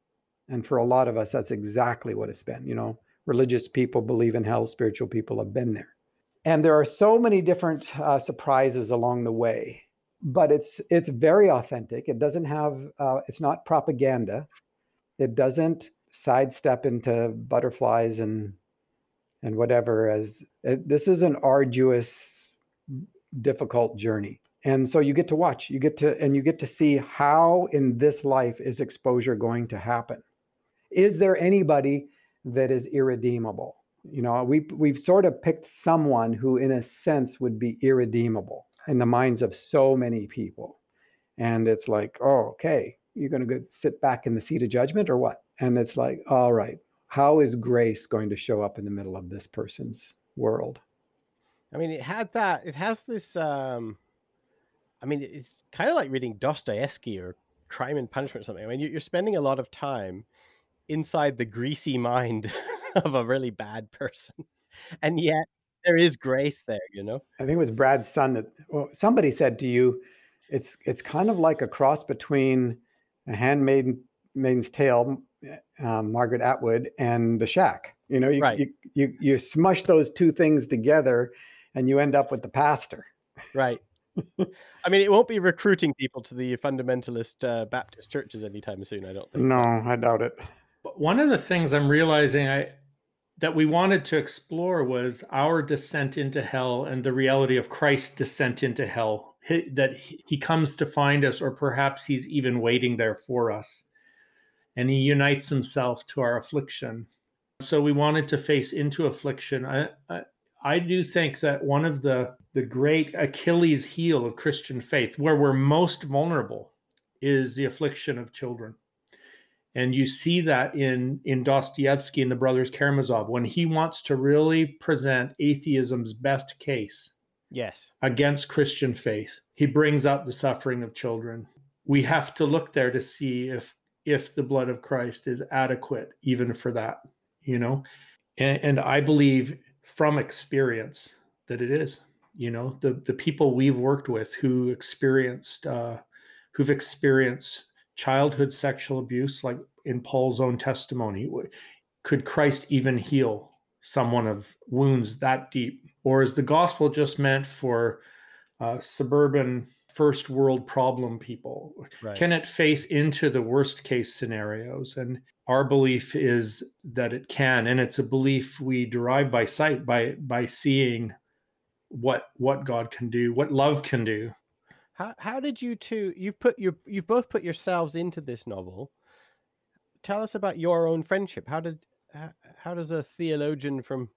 And for a lot of us that's exactly what it's been you know? Religious people believe in hell spiritual people have been there. And there are so many different uh, surprises along the way but it's it's very authentic. It doesn't have uh, it's not propaganda. It doesn't sidestep into butterflies and and whatever as it, this is an arduous difficult journey and so you get to watch you get to and you get to see how in this life is exposure going to happen. Is there anybody that is irredeemable? You know we we've sort of picked someone who in a sense would be irredeemable in the minds of so many people. And it's like oh okay you're going to go sit back in the seat of judgment or what? And it's like all right how is grace going to show up in the middle of this person's world? I mean it had that it has this um i mean it's kind of like reading dostoevsky or crime and punishment or something. I mean you're spending a lot of time inside the greasy mind of a really bad person. And yet there is grace there you know? I think it was brad's son that well, somebody said to you it's it's kind of like a cross between a handmaiden maiden's tale um, margaret atwood and the shack. You know you, Right. you, you you smush those two things together and you end up with the pastor. Right i mean it won't be recruiting people to the fundamentalist uh, baptist churches anytime soon i don't think no i doubt it But one of the things I'm realizing I that we wanted to explore was our descent into hell and the reality of Christ's descent into hell. He- that he he comes to find us, or perhaps he's even waiting there for us, and he unites himself to our affliction. So we wanted to face into affliction. I, I, I do think that one of the the great Achilles heel of Christian faith, where we're most vulnerable, is the affliction of children and you see that in in Dostoevsky and the brothers Karamazov when he wants to really present atheism's best case yes against Christian faith. He brings up the suffering of children. We have to look there to see if if the blood of Christ is adequate even for that, you know. And, and I believe from experience that it is. You know, the the people we've worked with who experienced uh, who've experienced childhood sexual abuse, like in Paul's own testimony, could Christ even heal someone of wounds that deep, or is the gospel just meant for uh, suburban first world problem people? right Can it face into the worst case scenarios? And our belief is that it can, and it's a belief we derive by sight, by by seeing what what God can do, what love can do. How how did you two you've put your you've both put yourselves into this novel? Tell us about your own friendship. How did how, how does a theologian from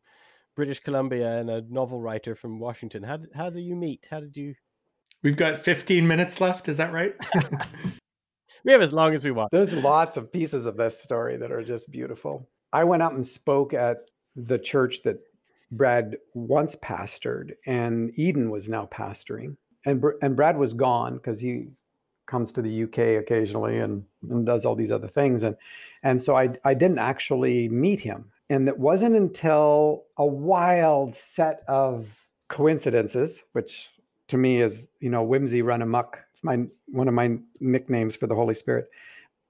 British Columbia and a novel writer from Washington how did, how do you meet? How did you We've got 15 minutes left. Is that right? We have as long as we want. There's lots of pieces of this story that are just beautiful. I went out and spoke at the church that Brad once pastored, and Eden was now pastoring. And Br- and Brad was gone because he comes to the UK occasionally and, and does all these other things. And and so I I didn't actually meet him. And it wasn't until a wild set of coincidences, which to me is you know whimsy run amok. It's my one of my nicknames for the Holy Spirit.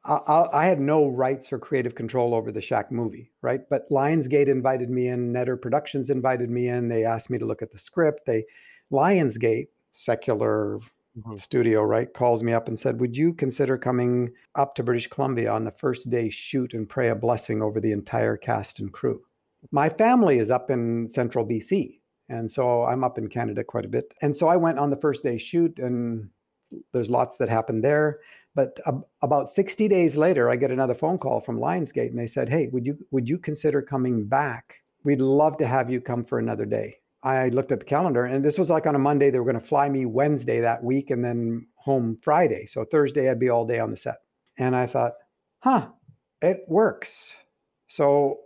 I, I, I had no rights or creative control over the Shack movie, right? But Lionsgate invited me in. Netter Productions invited me in. They asked me to look at the script. They Lionsgate, secular Mhm. studio, right, calls me up and said, "Would you consider coming up to British Columbia on the first day shoot and pray a blessing over the entire cast and crew?" My family is up in central BC, and so I'm up in Canada quite a bit. And so I went on the first day shoot, and there's lots that happened there. But ab- about 60 days later, I get another phone call from Lionsgate, and they said, "Hey, would you would you consider coming back? We'd love to have you come for another day." I looked at the calendar, and this was like on a Monday. They were going to fly me Wednesday that week, and then home Friday. So Thursday, I'd be all day on the set. And I thought, "Huh, it works." So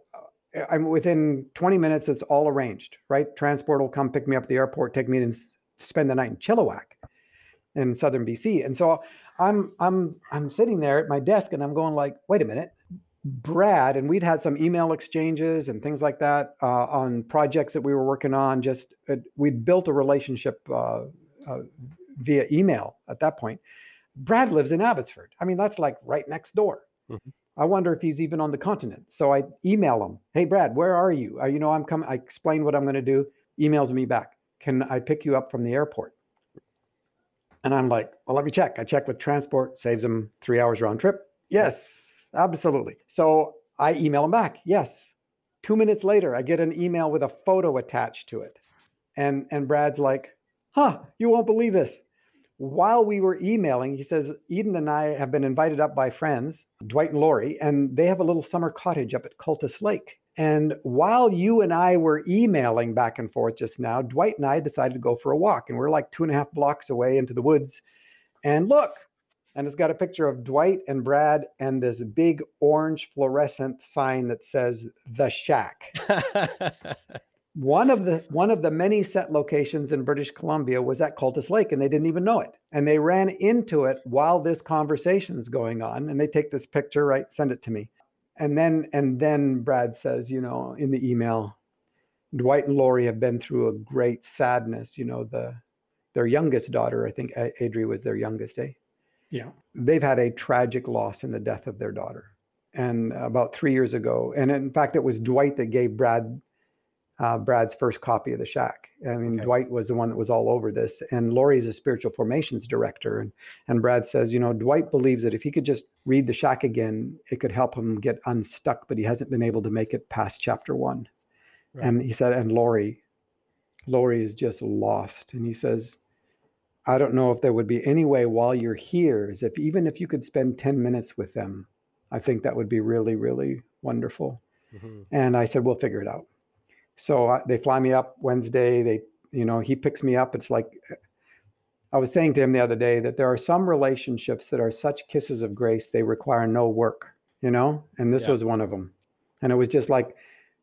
I'm within 20 minutes. It's all arranged, right? Transport will come pick me up at the airport, take me and spend the night in Chilliwack in southern BC. And so I'm I'm I'm sitting there at my desk and I'm going like, wait a minute, Brad, and we'd had some email exchanges and things like that uh, on projects that we were working on. Just uh, we'd built a relationship uh, uh, via email at that point. Brad lives in Abbotsford. I mean, that's like right next door. Mhm. I wonder if he's even on the continent. So I email him, "Hey, Brad, where are you? Uh, you know, I'm coming. I explain what I'm going to do. Emails me back. Can I pick you up from the airport? And I'm like, well, let me check. I check with transport, saves him three hours round trip. Yes, absolutely. So I email him back. Yes. Two minutes later, I get an email with a photo attached to it. And, and Brad's like, huh, you won't believe this. While we were emailing, he says, Eden and I have been invited up by friends, Dwight and Lori, and they have a little summer cottage up at Cultus Lake. And while you and I were emailing back and forth just now, Dwight and I decided to go for a walk. And we're like two and a half blocks away into the woods. And look, and it's got a picture of Dwight and Brad and this big orange fluorescent sign that says the shack. one of the one of the many set locations in British Columbia was at Cultus Lake and they didn't even know it. And they ran into it while this conversation is going on and they take this picture right send it to me. And then and then Brad says, you know, in the email Dwight and Lori have been through a great sadness, you know, the their youngest daughter, I think Adri was their youngest, eh? Yeah. They've had a tragic loss in the death of their daughter. And about three years ago, and in fact, it was Dwight that gave Brad uh, Brad's first copy of The Shack. I mean, okay. Dwight was the one that was all over this, and Lori's a spiritual formations director. And, and Brad says, you know, Dwight believes that if he could just read The Shack again, it could help him get unstuck, but he hasn't been able to make it past chapter one. Right. And he said, and Lori, Lori is just lost. And he says, I don't know if there would be any way while you're here, is if even if you could spend 10 minutes with them, I think that would be really, really wonderful. Mm-hmm. And I said, we'll figure it out. So I, they fly me up Wednesday. They, you know, he picks me up. It's like I was saying to him the other day that there are some relationships that are such kisses of grace they require no work, you know, and this yeah. was one of them. And it was just like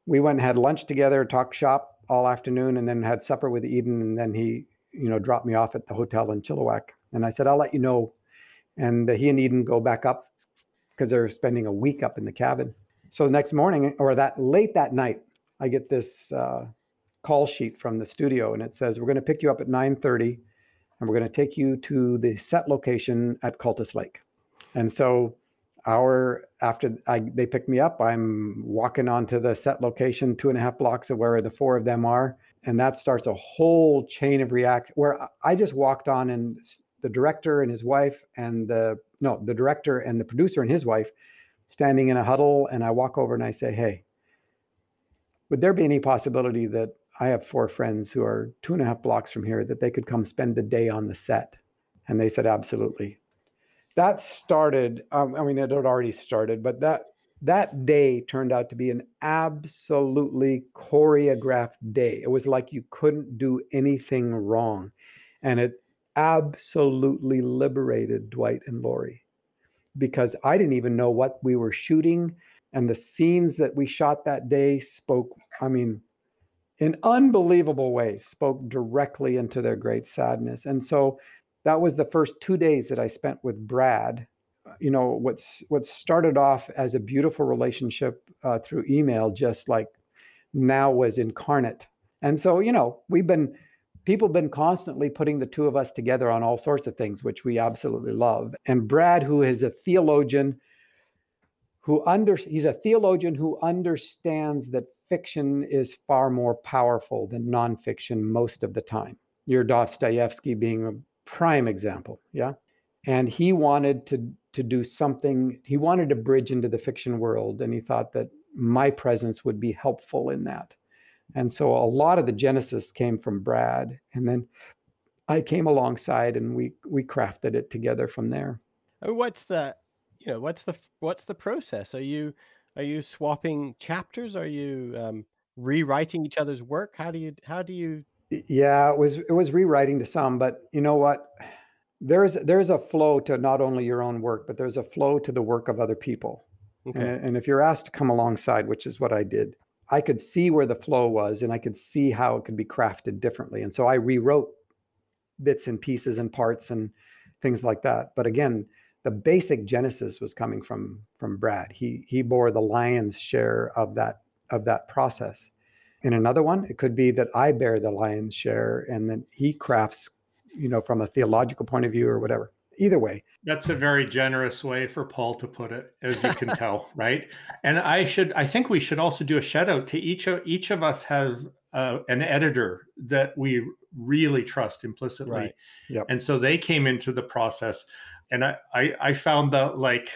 we went and had lunch together, talked shop all afternoon, and then had supper with Eden, and then he, you know, dropped me off at the hotel in Chilliwack. And I said, I'll let you know. And he and Eden go back up because they're spending a week up in the cabin. So the next morning, or that late that night, I get this uh, call sheet from the studio, and it says we're going to pick you up at 9:30, and we're going to take you to the set location at Cultus Lake. And so, hour after I, they pick me up, I'm walking onto the set location, two and a half blocks of where the four of them are, and that starts a whole chain of react. Where I just walked on, and the director and his wife, and the no, the director and the producer and his wife, standing in a huddle, and I walk over and I say, "Hey." Would there be any possibility that I have four friends who are two and a half blocks from here that they could come spend the day on the set? And they said, absolutely. That started, um, I mean, it had already started, but that that day turned out to be an absolutely choreographed day. It was like you couldn't do anything wrong. And it absolutely liberated Dwight and Lori because I didn't even know what we were shooting and the scenes that we shot that day spoke i mean in unbelievable ways spoke directly into their great sadness. And so that was the first two days that i spent with brad you know what's what started off as a beautiful relationship uh, through email just like now was incarnate. And so you know we've been people have been constantly putting the two of us together on all sorts of things which we absolutely love. And brad who is a theologian who under he's a theologian who understands that fiction is far more powerful than nonfiction most of the time. Your Dostoevsky being a prime example, yeah. And he wanted to to do something. He wanted to bridge into the fiction world, and he thought that my presence would be helpful in that. And so a lot of the genesis came from Brad, and then I came alongside, and we we crafted it together from there. Oh, what's the you know what's the what's the process? Are you are you swapping chapters? Are you um, rewriting each other's work? How do you how do you yeah it was it was rewriting to some but you know what? There's there's a flow to not only your own work but there's a flow to the work of other people. Okay. and, and if you're asked to come alongside which is what i did i could see where the flow was and i could see how it could be crafted differently. And so i rewrote bits and pieces and parts and things like that. But again the basic genesis was coming from from Brad. He he bore the lion's share of that of that process. In another one, it could be that I bear the lion's share and then he crafts, you know, from a theological point of view or whatever. Either way. That's a very generous way for Paul to put it, as you can tell, right? And I should I think we should also do a shout out to each of each of us have uh, an editor that we really trust implicitly. Right. Yep. And so they came into the process and I, I, I found that like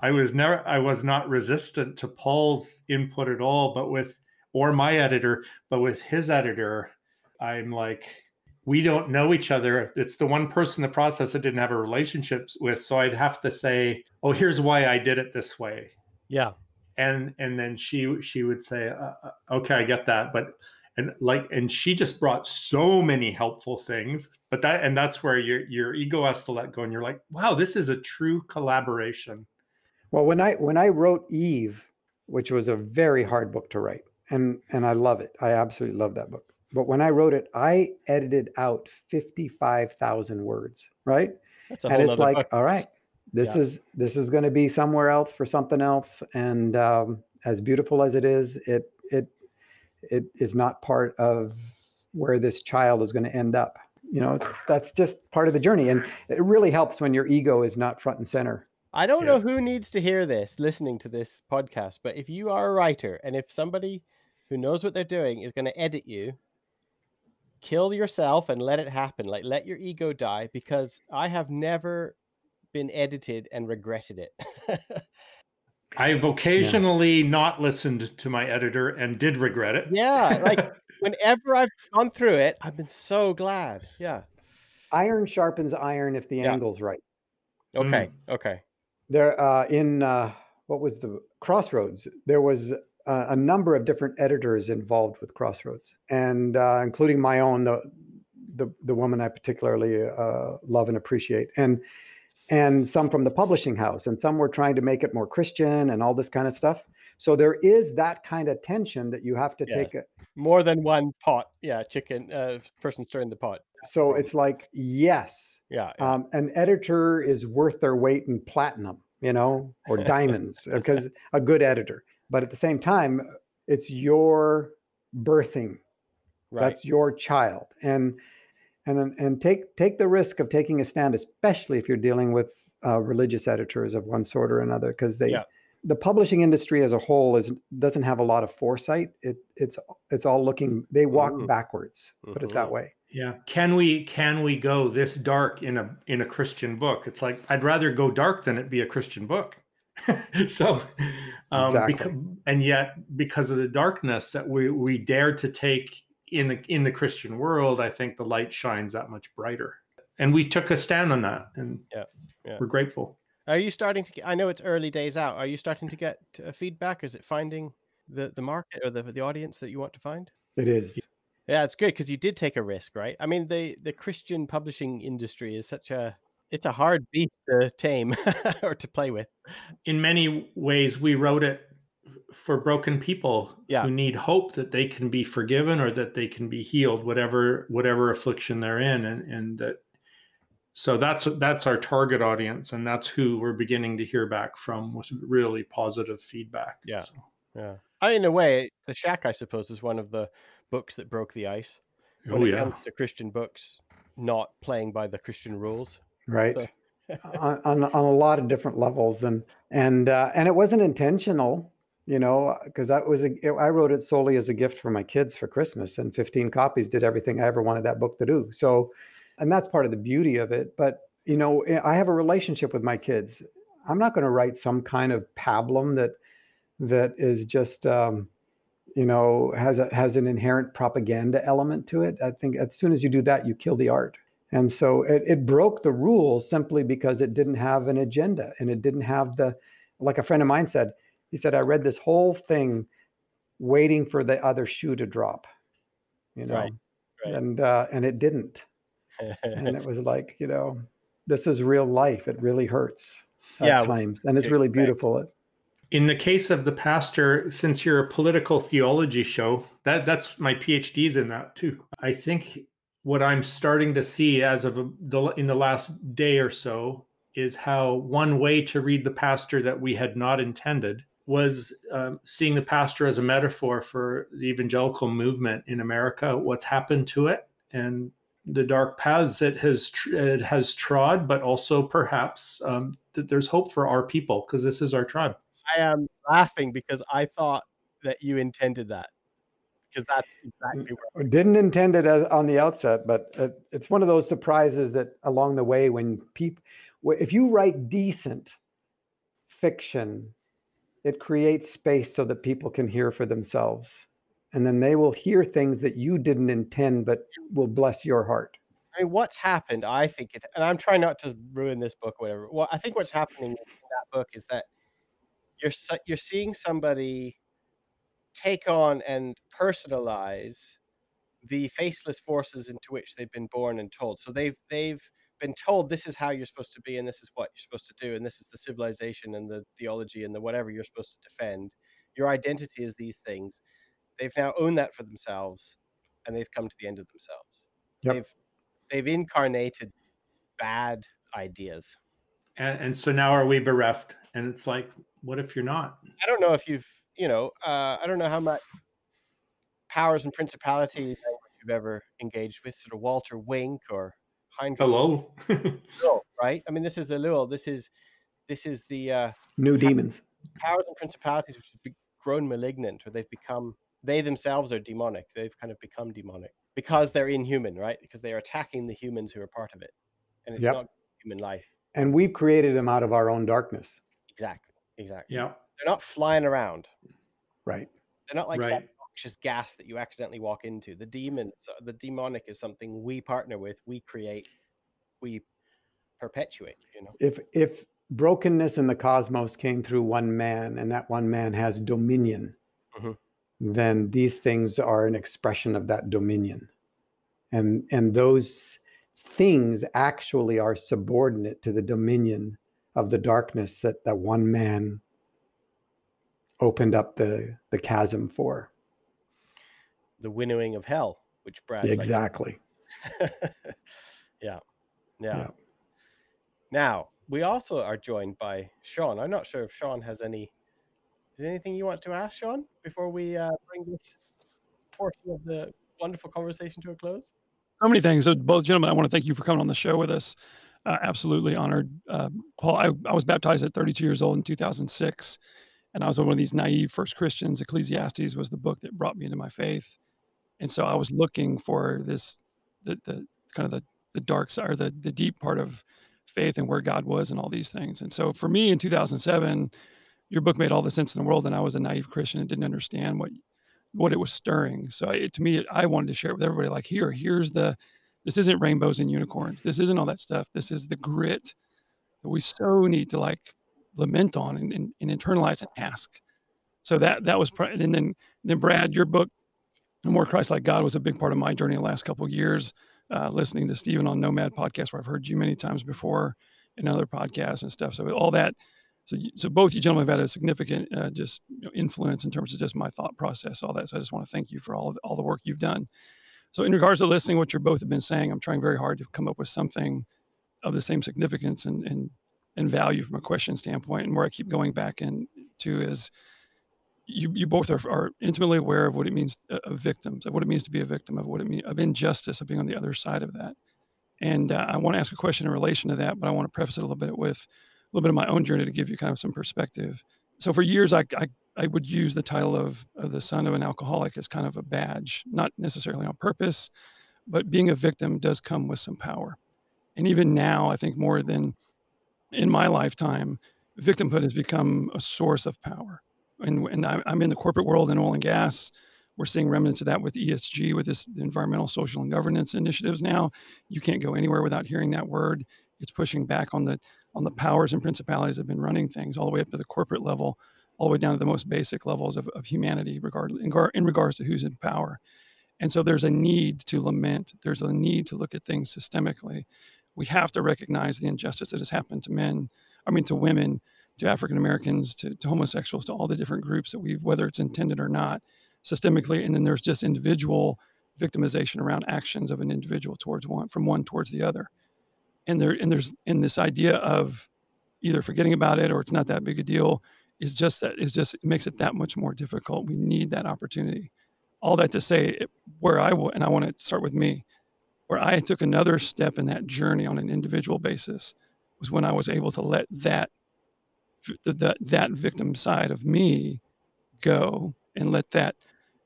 I was never I was not resistant to Paul's input at all, but with or my editor, but with his editor, I'm like, we don't know each other. It's the one person in the process that didn't have a relationship with. So I'd have to say, oh, here's why I did it this way. Yeah. And and then she she would say, uh, uh okay, I get that, but and like and she just brought so many helpful things but that and that's where your your ego has to let go and you're like wow this is a true collaboration well when i when i wrote eve which was a very hard book to write and and i love it i absolutely love that book but when i wrote it i edited out 55000 words right and it's like book. all right this yeah. is this is going to be somewhere else for something else and um, as beautiful as it is it it it is not part of where this child is going to end up. You know that's just part of the journey and it really helps when your ego is not front and center. I don't yeah. know who needs to hear this listening to this podcast but if you are a writer and if somebody who knows what they're doing is going to edit you kill yourself and let it happen. Like let your ego die because i have never been edited and regretted it I've occasionally yeah. not listened to my editor and did regret it. Yeah, like whenever I've gone through it, I've been so glad. Yeah. Iron sharpens iron if the yeah. angle's right. Okay. Mm. Okay. There uh in uh what was the Crossroads? There was uh, a number of different editors involved with Crossroads, and uh, including my own, the the the woman I particularly uh, love and appreciate, and and some from the publishing house, and some were trying to make it more Christian and all this kind of stuff. So there is that kind of tension that you have to yes. take a, more than one pot. Yeah, chicken uh, person stirring the pot. So it's like yes, yeah, yeah. Um, an editor is worth their weight in platinum, you know, or diamonds, because a good editor. But at the same time, it's your birthing. Right. That's your child, and and and take take the risk of taking a stand, especially if you're dealing with uh, religious editors of one sort or another, because they. Yeah. The publishing industry as a whole is doesn't have a lot of foresight. It it's it's all looking. They walk mm. backwards. Mm-hmm. Put it that mm-hmm. way. Yeah. Can we can we go this dark in a in a Christian book? It's like I'd rather go dark than it be a Christian book. so um exactly. because, and yet because of the darkness that we we dare to take in the in the Christian world, I think the light shines that much brighter. And we took a stand on that, and yeah, yeah. we're grateful. Are you starting to get? I know it's early days out. Are you starting to get uh, feedback? Is it finding the the market or the the audience that you want to find? It is. Yeah, it's good because you did take a risk, right? I mean, the the Christian publishing industry is such a it's a hard beast to tame or to play with. In many ways, we wrote it for broken people yeah. who need hope that they can be forgiven or that they can be healed whatever whatever affliction they're in and and that so that's that's our target audience and that's who we're beginning to hear back from with really positive feedback yeah so. yeah I, in a way the shack i suppose is one of the books that broke the ice when oh yeah comes to christian books not playing by the christian rules right so. on, on, on a lot of different levels and and uh, and it wasn't intentional you know, because that was a, I wrote it solely as a gift for my kids for Christmas, and 15 copies did everything I ever wanted that book to do. So, and that's part of the beauty of it. But you know, eh, I have a relationship with my kids. I'm not going to write some kind of pablum that that is just um, you know has a has an inherent propaganda element to it. I think as soon as you do that, you kill the art. And so it, it broke the rules simply because it didn't have an agenda and it didn't have the like a friend of mine said he said, I read this whole thing waiting for the other shoe to drop, you know, right, right. and, uh, and it didn't. and it was like, you know, this is real life. It really hurts at yeah, times. And it's really beautiful. Right. In the case of the pastor, since you're a political theology show, that that's my PhD's in that too. I think what I'm starting to see as of a, the, in the last day or so is how one way to read the pastor that we had not intended was um, seeing the pastor as a metaphor for the evangelical movement in America, what's happened to it, and the dark paths it has tr- it has trod, but also perhaps um, that there's hope for our people because this is our tribe. I am laughing because I thought that you intended that because that's exactly where didn't intend it as, on the outset, but it, it's one of those surprises that along the way when people, if you write decent fiction, it creates space so that people can hear for themselves. And then they will hear things that you didn't intend, but will bless your heart. I mean, what's happened? I think it, and I'm trying not to ruin this book or whatever. Well, I think what's happening in that book is that you're you're seeing somebody take on and personalize the faceless forces into which they've been born and told. So they've they've been told this is how you're supposed to be and this is what you're supposed to do and this is the civilization and the theology and the whatever you're supposed to defend. Your identity is these things. They've now owned that for themselves and they've come to the end of themselves. Yep. They've they've incarnated bad ideas. And, and so now are we bereft? And it's like, what if you're not? I don't know if you've, you know, uh, I don't know how much powers and principalities you've ever engaged with, sort of Walter Wink or Heinrich. Hello. right? I mean, this is Ellul. This is this is the uh, new demons, powers and principalities which have grown malignant, or they've become they themselves are demonic. They've kind of become demonic because they're inhuman, right? Because they are attacking the humans who are part of it, and it's yep. not human life. And we've created them out of our own darkness. Exactly. Exactly. Yeah. They're not flying around. Right. They're not like right. Noxious gas that you accidentally walk into. The demons, uh, the demonic is something we partner with, we create, we perpetuate. You know. If if brokenness in the cosmos came through one man, and that one man has dominion. Mm-hmm then these things are an expression of that dominion. And, and those things actually are subordinate to the dominion of the darkness that that one man opened up the, the chasm for. The winnowing of hell, which Brad exactly. Like. yeah. yeah, yeah. Now we also are joined by Sean. I'm not sure if Sean has any is there anything you want to ask, Sean, before we uh, bring this portion of the wonderful conversation to a close? So many things. So, both gentlemen, I want to thank you for coming on the show with us. Uh, absolutely honored. Uh, Paul, I, I, was baptized at 32 years old in 2006, and I was one of these naive first Christians. Ecclesiastes was the book that brought me into my faith, and so I was looking for this, the, the kind of the the dark side or the the deep part of faith and where God was and all these things. And so for me in 2007 your book made all the sense in the world and i was a naive christian and didn't understand what what it was stirring. So it, to me i wanted to share it with everybody like here here's the this isn't rainbows and unicorns. This isn't all that stuff. This is the grit that we so need to like lament on and, and, and internalize and ask. So that that was and then then brad your book more christ like god was a big part of my journey the last couple of years uh, listening to stephen on nomad podcast where i've heard you many times before in other podcasts and stuff so all that so, so both you gentlemen have had a significant uh, just you know, influence in terms of just my thought process, all that. So I just want to thank you for all of, all the work you've done. So in regards to listening, what you both have been saying, I'm trying very hard to come up with something of the same significance and and, and value from a question standpoint. And where I keep going back into is you you both are, are intimately aware of what it means uh, of victims, of what it means to be a victim, of what it means of injustice, of being on the other side of that. And uh, I want to ask a question in relation to that, but I want to preface it a little bit with a little bit of my own journey to give you kind of some perspective. So for years, I, I, I would use the title of, of the son of an alcoholic as kind of a badge, not necessarily on purpose, but being a victim does come with some power. And even now, I think more than in my lifetime, victimhood has become a source of power. And, and I'm in the corporate world in oil and gas. We're seeing remnants of that with ESG, with this environmental, social, and governance initiatives now. You can't go anywhere without hearing that word. It's pushing back on the on the powers and principalities that have been running things all the way up to the corporate level, all the way down to the most basic levels of, of humanity, regard, in, in regards to who's in power. And so there's a need to lament. There's a need to look at things systemically. We have to recognize the injustice that has happened to men, I mean, to women, to African Americans, to, to homosexuals, to all the different groups that we've, whether it's intended or not, systemically. And then there's just individual victimization around actions of an individual towards one, from one towards the other. And there and there's in this idea of either forgetting about it or it's not that big a deal is just that is just it makes it that much more difficult. We need that opportunity. All that to say where i and i want to start with me where i took another step in that journey on an individual basis was when i was able to let that that that victim side of me go and let that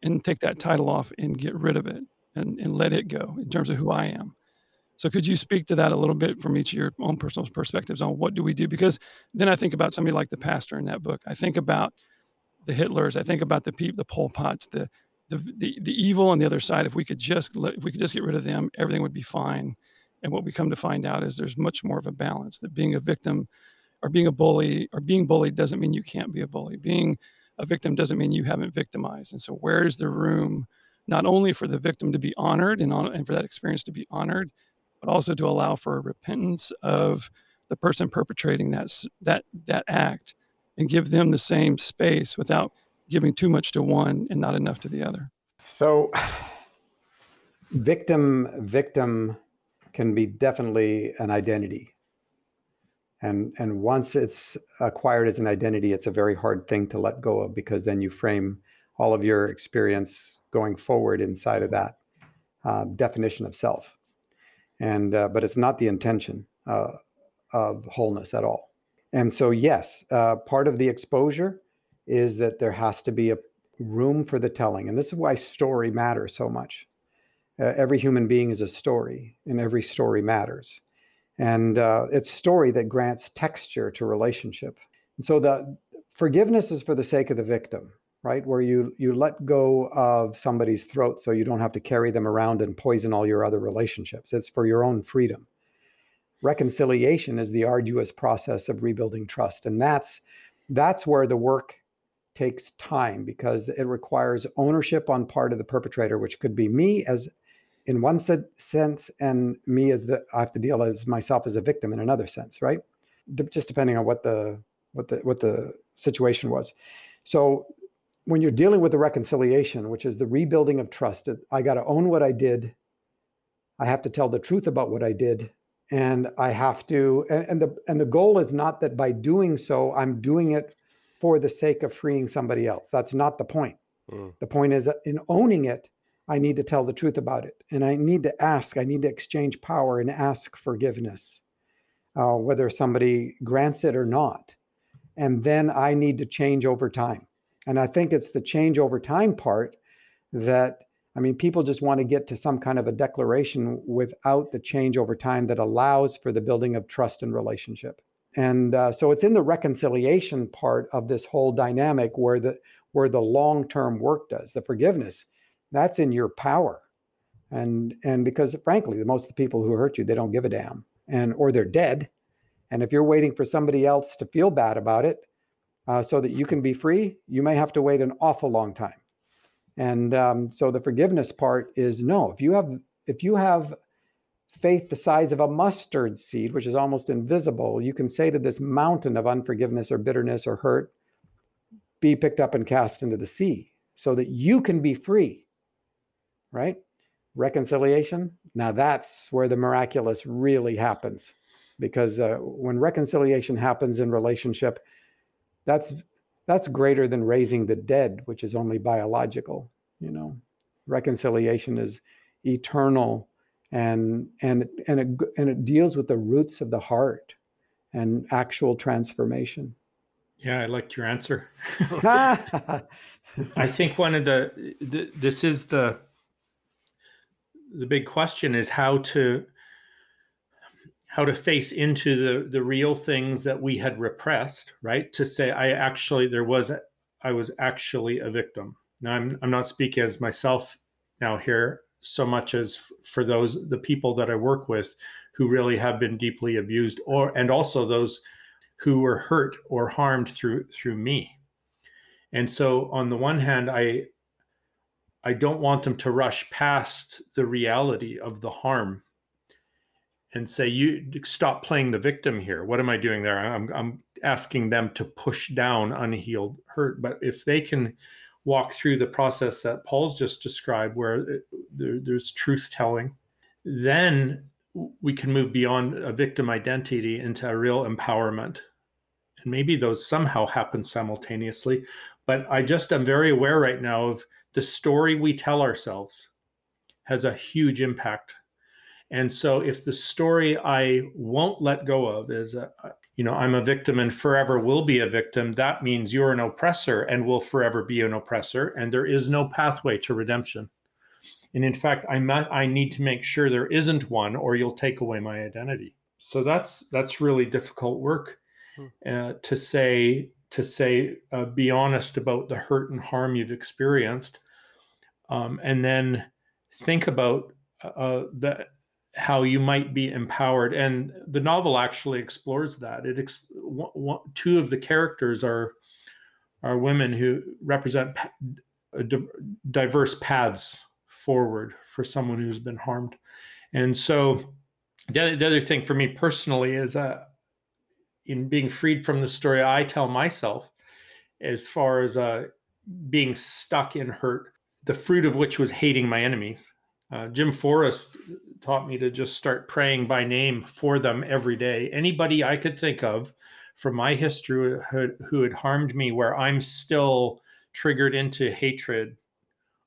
and take that title off and get rid of it and, and let it go in terms of who i am So could you speak to that a little bit from each of your own personal perspectives on what do we do? Because then I think about somebody like the pastor in that book. I think about the Hitlers. I think about the people, the Pol Pots, the the, the the evil on the other side. If we could just let, if we could just get rid of them, everything would be fine. And what we come to find out is there's much more of a balance. That being a victim, or being a bully, or being bullied doesn't mean you can't be a bully. Being a victim doesn't mean you haven't victimized. And so, where's the room, not only for the victim to be honored and, on, and for that experience to be honored, but also to allow for repentance of the person perpetrating that that that act and give them the same space without giving too much to one and not enough to the other. So victim victim can be definitely an identity. And and once it's acquired as an identity, it's a very hard thing to let go of because then you frame all of your experience going forward inside of that uh, definition of self and uh, but it's not the intention uh, of wholeness at all. And so, yes, uh, part of the exposure is that there has to be a room for the telling, and this is why story matters so much. Uh, every human being is a story, and every story matters, and uh, it's story that grants texture to relationship. And so, the forgiveness is for the sake of the victim right? Where you you let go of somebody's throat so you don't have to carry them around and poison all your other relationships. It's for your own freedom. Reconciliation is the arduous process of rebuilding trust and that's that's where the work takes time because it requires ownership on part of the perpetrator which could be me as in one sense and me as the i have to deal as myself as a victim in another sense right just depending on what the what the what the situation was so when you're dealing with the reconciliation, which is the rebuilding of trust, I got to own what I did. I have to tell the truth about what I did. And I have to, and, and the and the goal is not that by doing so, I'm doing it for the sake of freeing somebody else. That's not the point. Mm. The point is in owning it, I need to tell the truth about it. And I need to ask, I need to exchange power and ask forgiveness, uh, whether somebody grants it or not. And then I need to change over time. And I think it's the change over time part that, I mean, people just want to get to some kind of a declaration without the change over time that allows for the building of trust and relationship. And uh, so it's in the reconciliation part of this whole dynamic where the where the long-term work does the forgiveness. That's in your power, and and because frankly, most of the people who hurt you, they don't give a damn, and or they're dead. And if you're waiting for somebody else to feel bad about it, uh, so that you can be free, you may have to wait an awful long time. And um, so the forgiveness part is no. If you have if you have faith the size of a mustard seed, which is almost invisible, you can say to this mountain of unforgiveness or bitterness or hurt, be picked up and cast into the sea, so that you can be free. Right? Reconciliation. Now that's where the miraculous really happens, because uh, when reconciliation happens in relationship that's that's greater than raising the dead, which is only biological. You know, reconciliation is eternal, and and and it, and it deals with the roots of the heart and actual transformation. Yeah, I liked your answer. I think one of the, the this is the the big question is how to how to face into the the real things that we had repressed right? To say i actually there was i was actually a victim. Now i'm i'm not speaking as myself now here so much as for those the people that i work with who really have been deeply abused or and also those who were hurt or harmed through through me. And so on the one hand i i don't want them to rush past the reality of the harm and say you stop playing the victim here. What am i doing there? I'm, I'm asking them to push down unhealed hurt. But if they can walk through the process that paul's just described where uh, there, there's truth telling then we can move beyond a victim identity into a real empowerment. And maybe those somehow happen simultaneously. But i just am very aware right now of the story we tell ourselves has a huge impact and so, if the story I won't let go of is, uh, you know, I'm a victim and forever will be a victim, that means you're an oppressor and will forever be an oppressor, and there is no pathway to redemption. and in fact i i need to make sure there isn't one or you'll take away my identity so that's that's really difficult work hmm. uh, to say to say uh, be honest about the hurt and harm you've experienced um, and then think about uh, the how you might be empowered and the novel actually explores that it ex- of the characters are are women who represent diverse paths forward for someone who's been harmed. And so the, the other thing for me personally is uh, in being freed from the story I tell myself, as far as uh, being stuck in hurt, the fruit of which was hating my enemies. Uh, Jim Forest taught me to just start praying by name for them every day. Anybody I could think of from my history who, who had harmed me, where I'm still triggered into hatred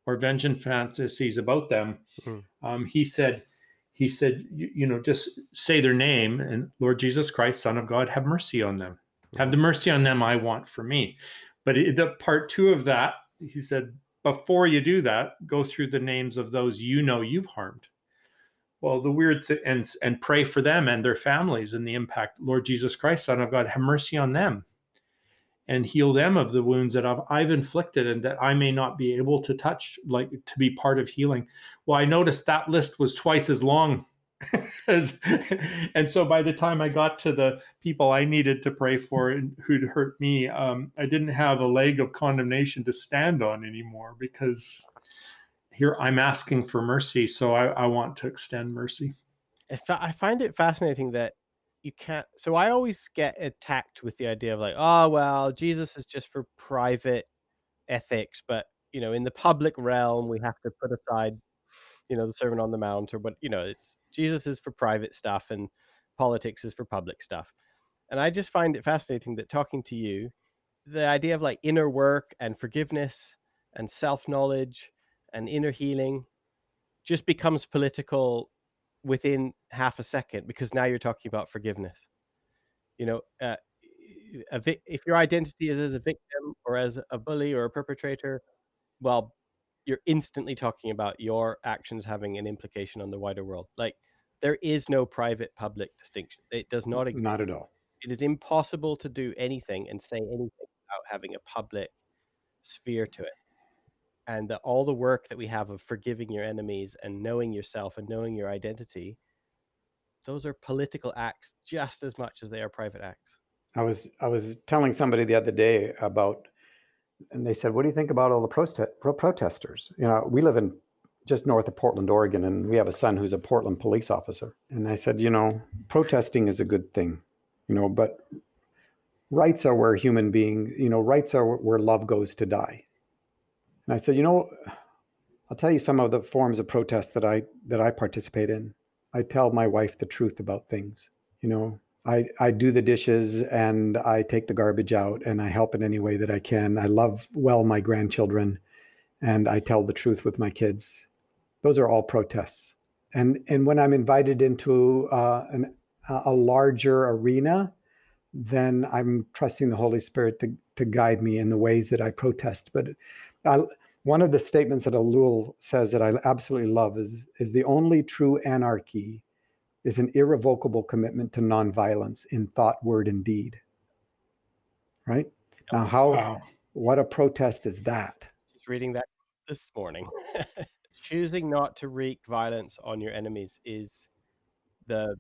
or vengeance fantasies about them. Mm-hmm. Um, he said, he said, you, you, know, just say their name and Lord Jesus Christ, Son of God, have mercy on them. Have the mercy on them I want for me. But it, the part two of that, he said, before you do that, go through the names of those you know you've harmed. Well, the weird th- and and pray for them and their families and the impact. Lord Jesus Christ, Son of God, have mercy on them and heal them of the wounds that I've, I've inflicted and that I may not be able to touch, like to be part of healing. Well, I noticed that list was twice as long. as, and so by the time I got to the people I needed to pray for and who'd hurt me, um, I didn't have a leg of condemnation to stand on anymore because here I'm asking for mercy. So I, I want to extend mercy. I find it fascinating that you can't so i always get attacked with the idea of like oh well jesus is just for private ethics but you know in the public realm we have to put aside you know the sermon on the mount or what you know it's jesus is for private stuff and politics is for public stuff. And i just find it fascinating that talking to you the idea of like inner work and forgiveness and self knowledge and inner healing just becomes political within half a second because now you're talking about forgiveness. You know, uh, vi- if your identity is as a victim or as a bully or a perpetrator, well, you're instantly talking about your actions having an implication on the wider world. Like there is no private public distinction. It does not exist. Not at all. It is impossible to do anything and say anything without having a public sphere to it and the, all the work that we have of forgiving your enemies and knowing yourself and knowing your identity those are political acts just as much as they are private acts. I was i was telling somebody the other day about and they said what do you think about all the prote- pro- protesters? You know we live in just north of portland oregon and we have a son who's a portland police officer. And i said you know protesting is a good thing you know but rights are where human beings you know rights are where love goes to die and I said, you know, I'll tell you some of the forms of protest that I that I participate in. I tell my wife the truth about things. You know, I I do the dishes and I take the garbage out and I help in any way that I can. I love well my grandchildren, and I tell the truth with my kids. Those are all protests. And and when I'm invited into uh, an, a larger arena, then I'm trusting the Holy Spirit to to guide me in the ways that I protest. But I, one of the statements that Ellul says that I absolutely love is, is the only true anarchy is an irrevocable commitment to nonviolence in thought, word, and deed. Right? Now, how, wow. what a protest is that? Just reading that this morning. Choosing not to wreak violence on your enemies is the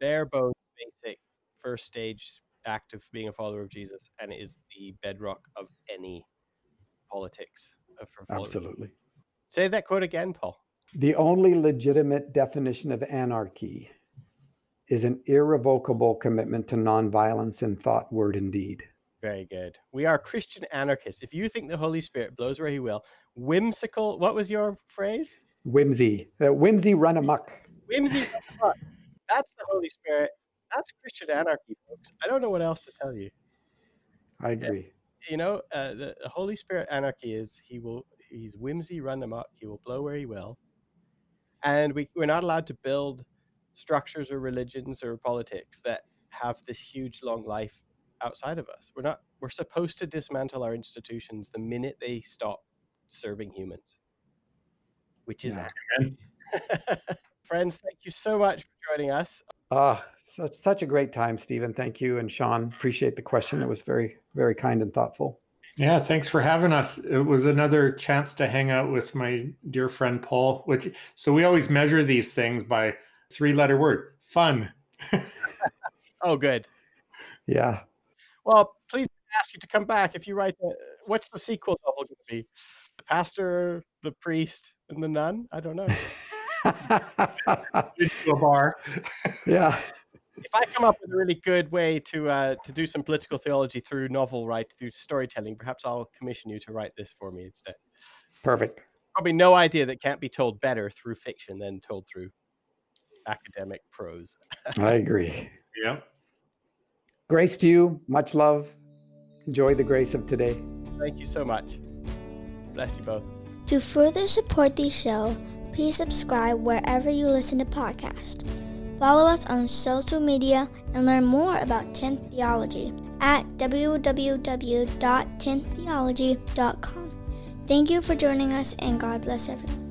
bare bones basic first stage act of being a follower of Jesus, and it is the bedrock of any politics for Absolutely. Say that quote again, Paul. The only legitimate definition of anarchy is an irrevocable commitment to nonviolence in thought, word, and deed. Very good. We are Christian anarchists. If you think the Holy Spirit blows where he will, whimsical, what was your phrase? Whimsy. Uh, whimsy run amok. Whimsy run amok. That's the Holy Spirit. That's Christian anarchy, folks. I don't know what else to tell you. I agree you know, uh, the, the, Holy Spirit anarchy is he will he's whimsy run amok. He will blow where he will, and we we're not allowed to build structures or religions or politics that have this huge long life outside of us. We're not. We're supposed to dismantle our institutions the minute they stop serving humans. which is Yeah. Friends, thank you so much for joining us. Ah, such such a great time, Stephen. Thank you, and Sean. Appreciate the question. It was very very kind and thoughtful. Yeah, thanks for having us. It was another chance to hang out with my dear friend Paul. Which so we always measure these things by three-letter word: fun. Oh, good. Yeah. Well, please ask you to come back if you write. The, what's the sequel novel going to be? The pastor, the priest, and the nun? I don't know. Into a bar. yeah. if I come up with a really good way to uh, to do some political theology through novel write through storytelling, perhaps I'll commission you to write this for me instead. Perfect. Probably no idea that can't be told better through fiction than told through academic prose. I agree. Yeah. Grace to you. Much love. Enjoy the grace of today. Thank you so much. Bless you both. To further support the show, please subscribe wherever you listen to podcasts. Follow us on social media and learn more about Tent Theology at www.tenttheology.com. Thank you for joining us and God bless everyone.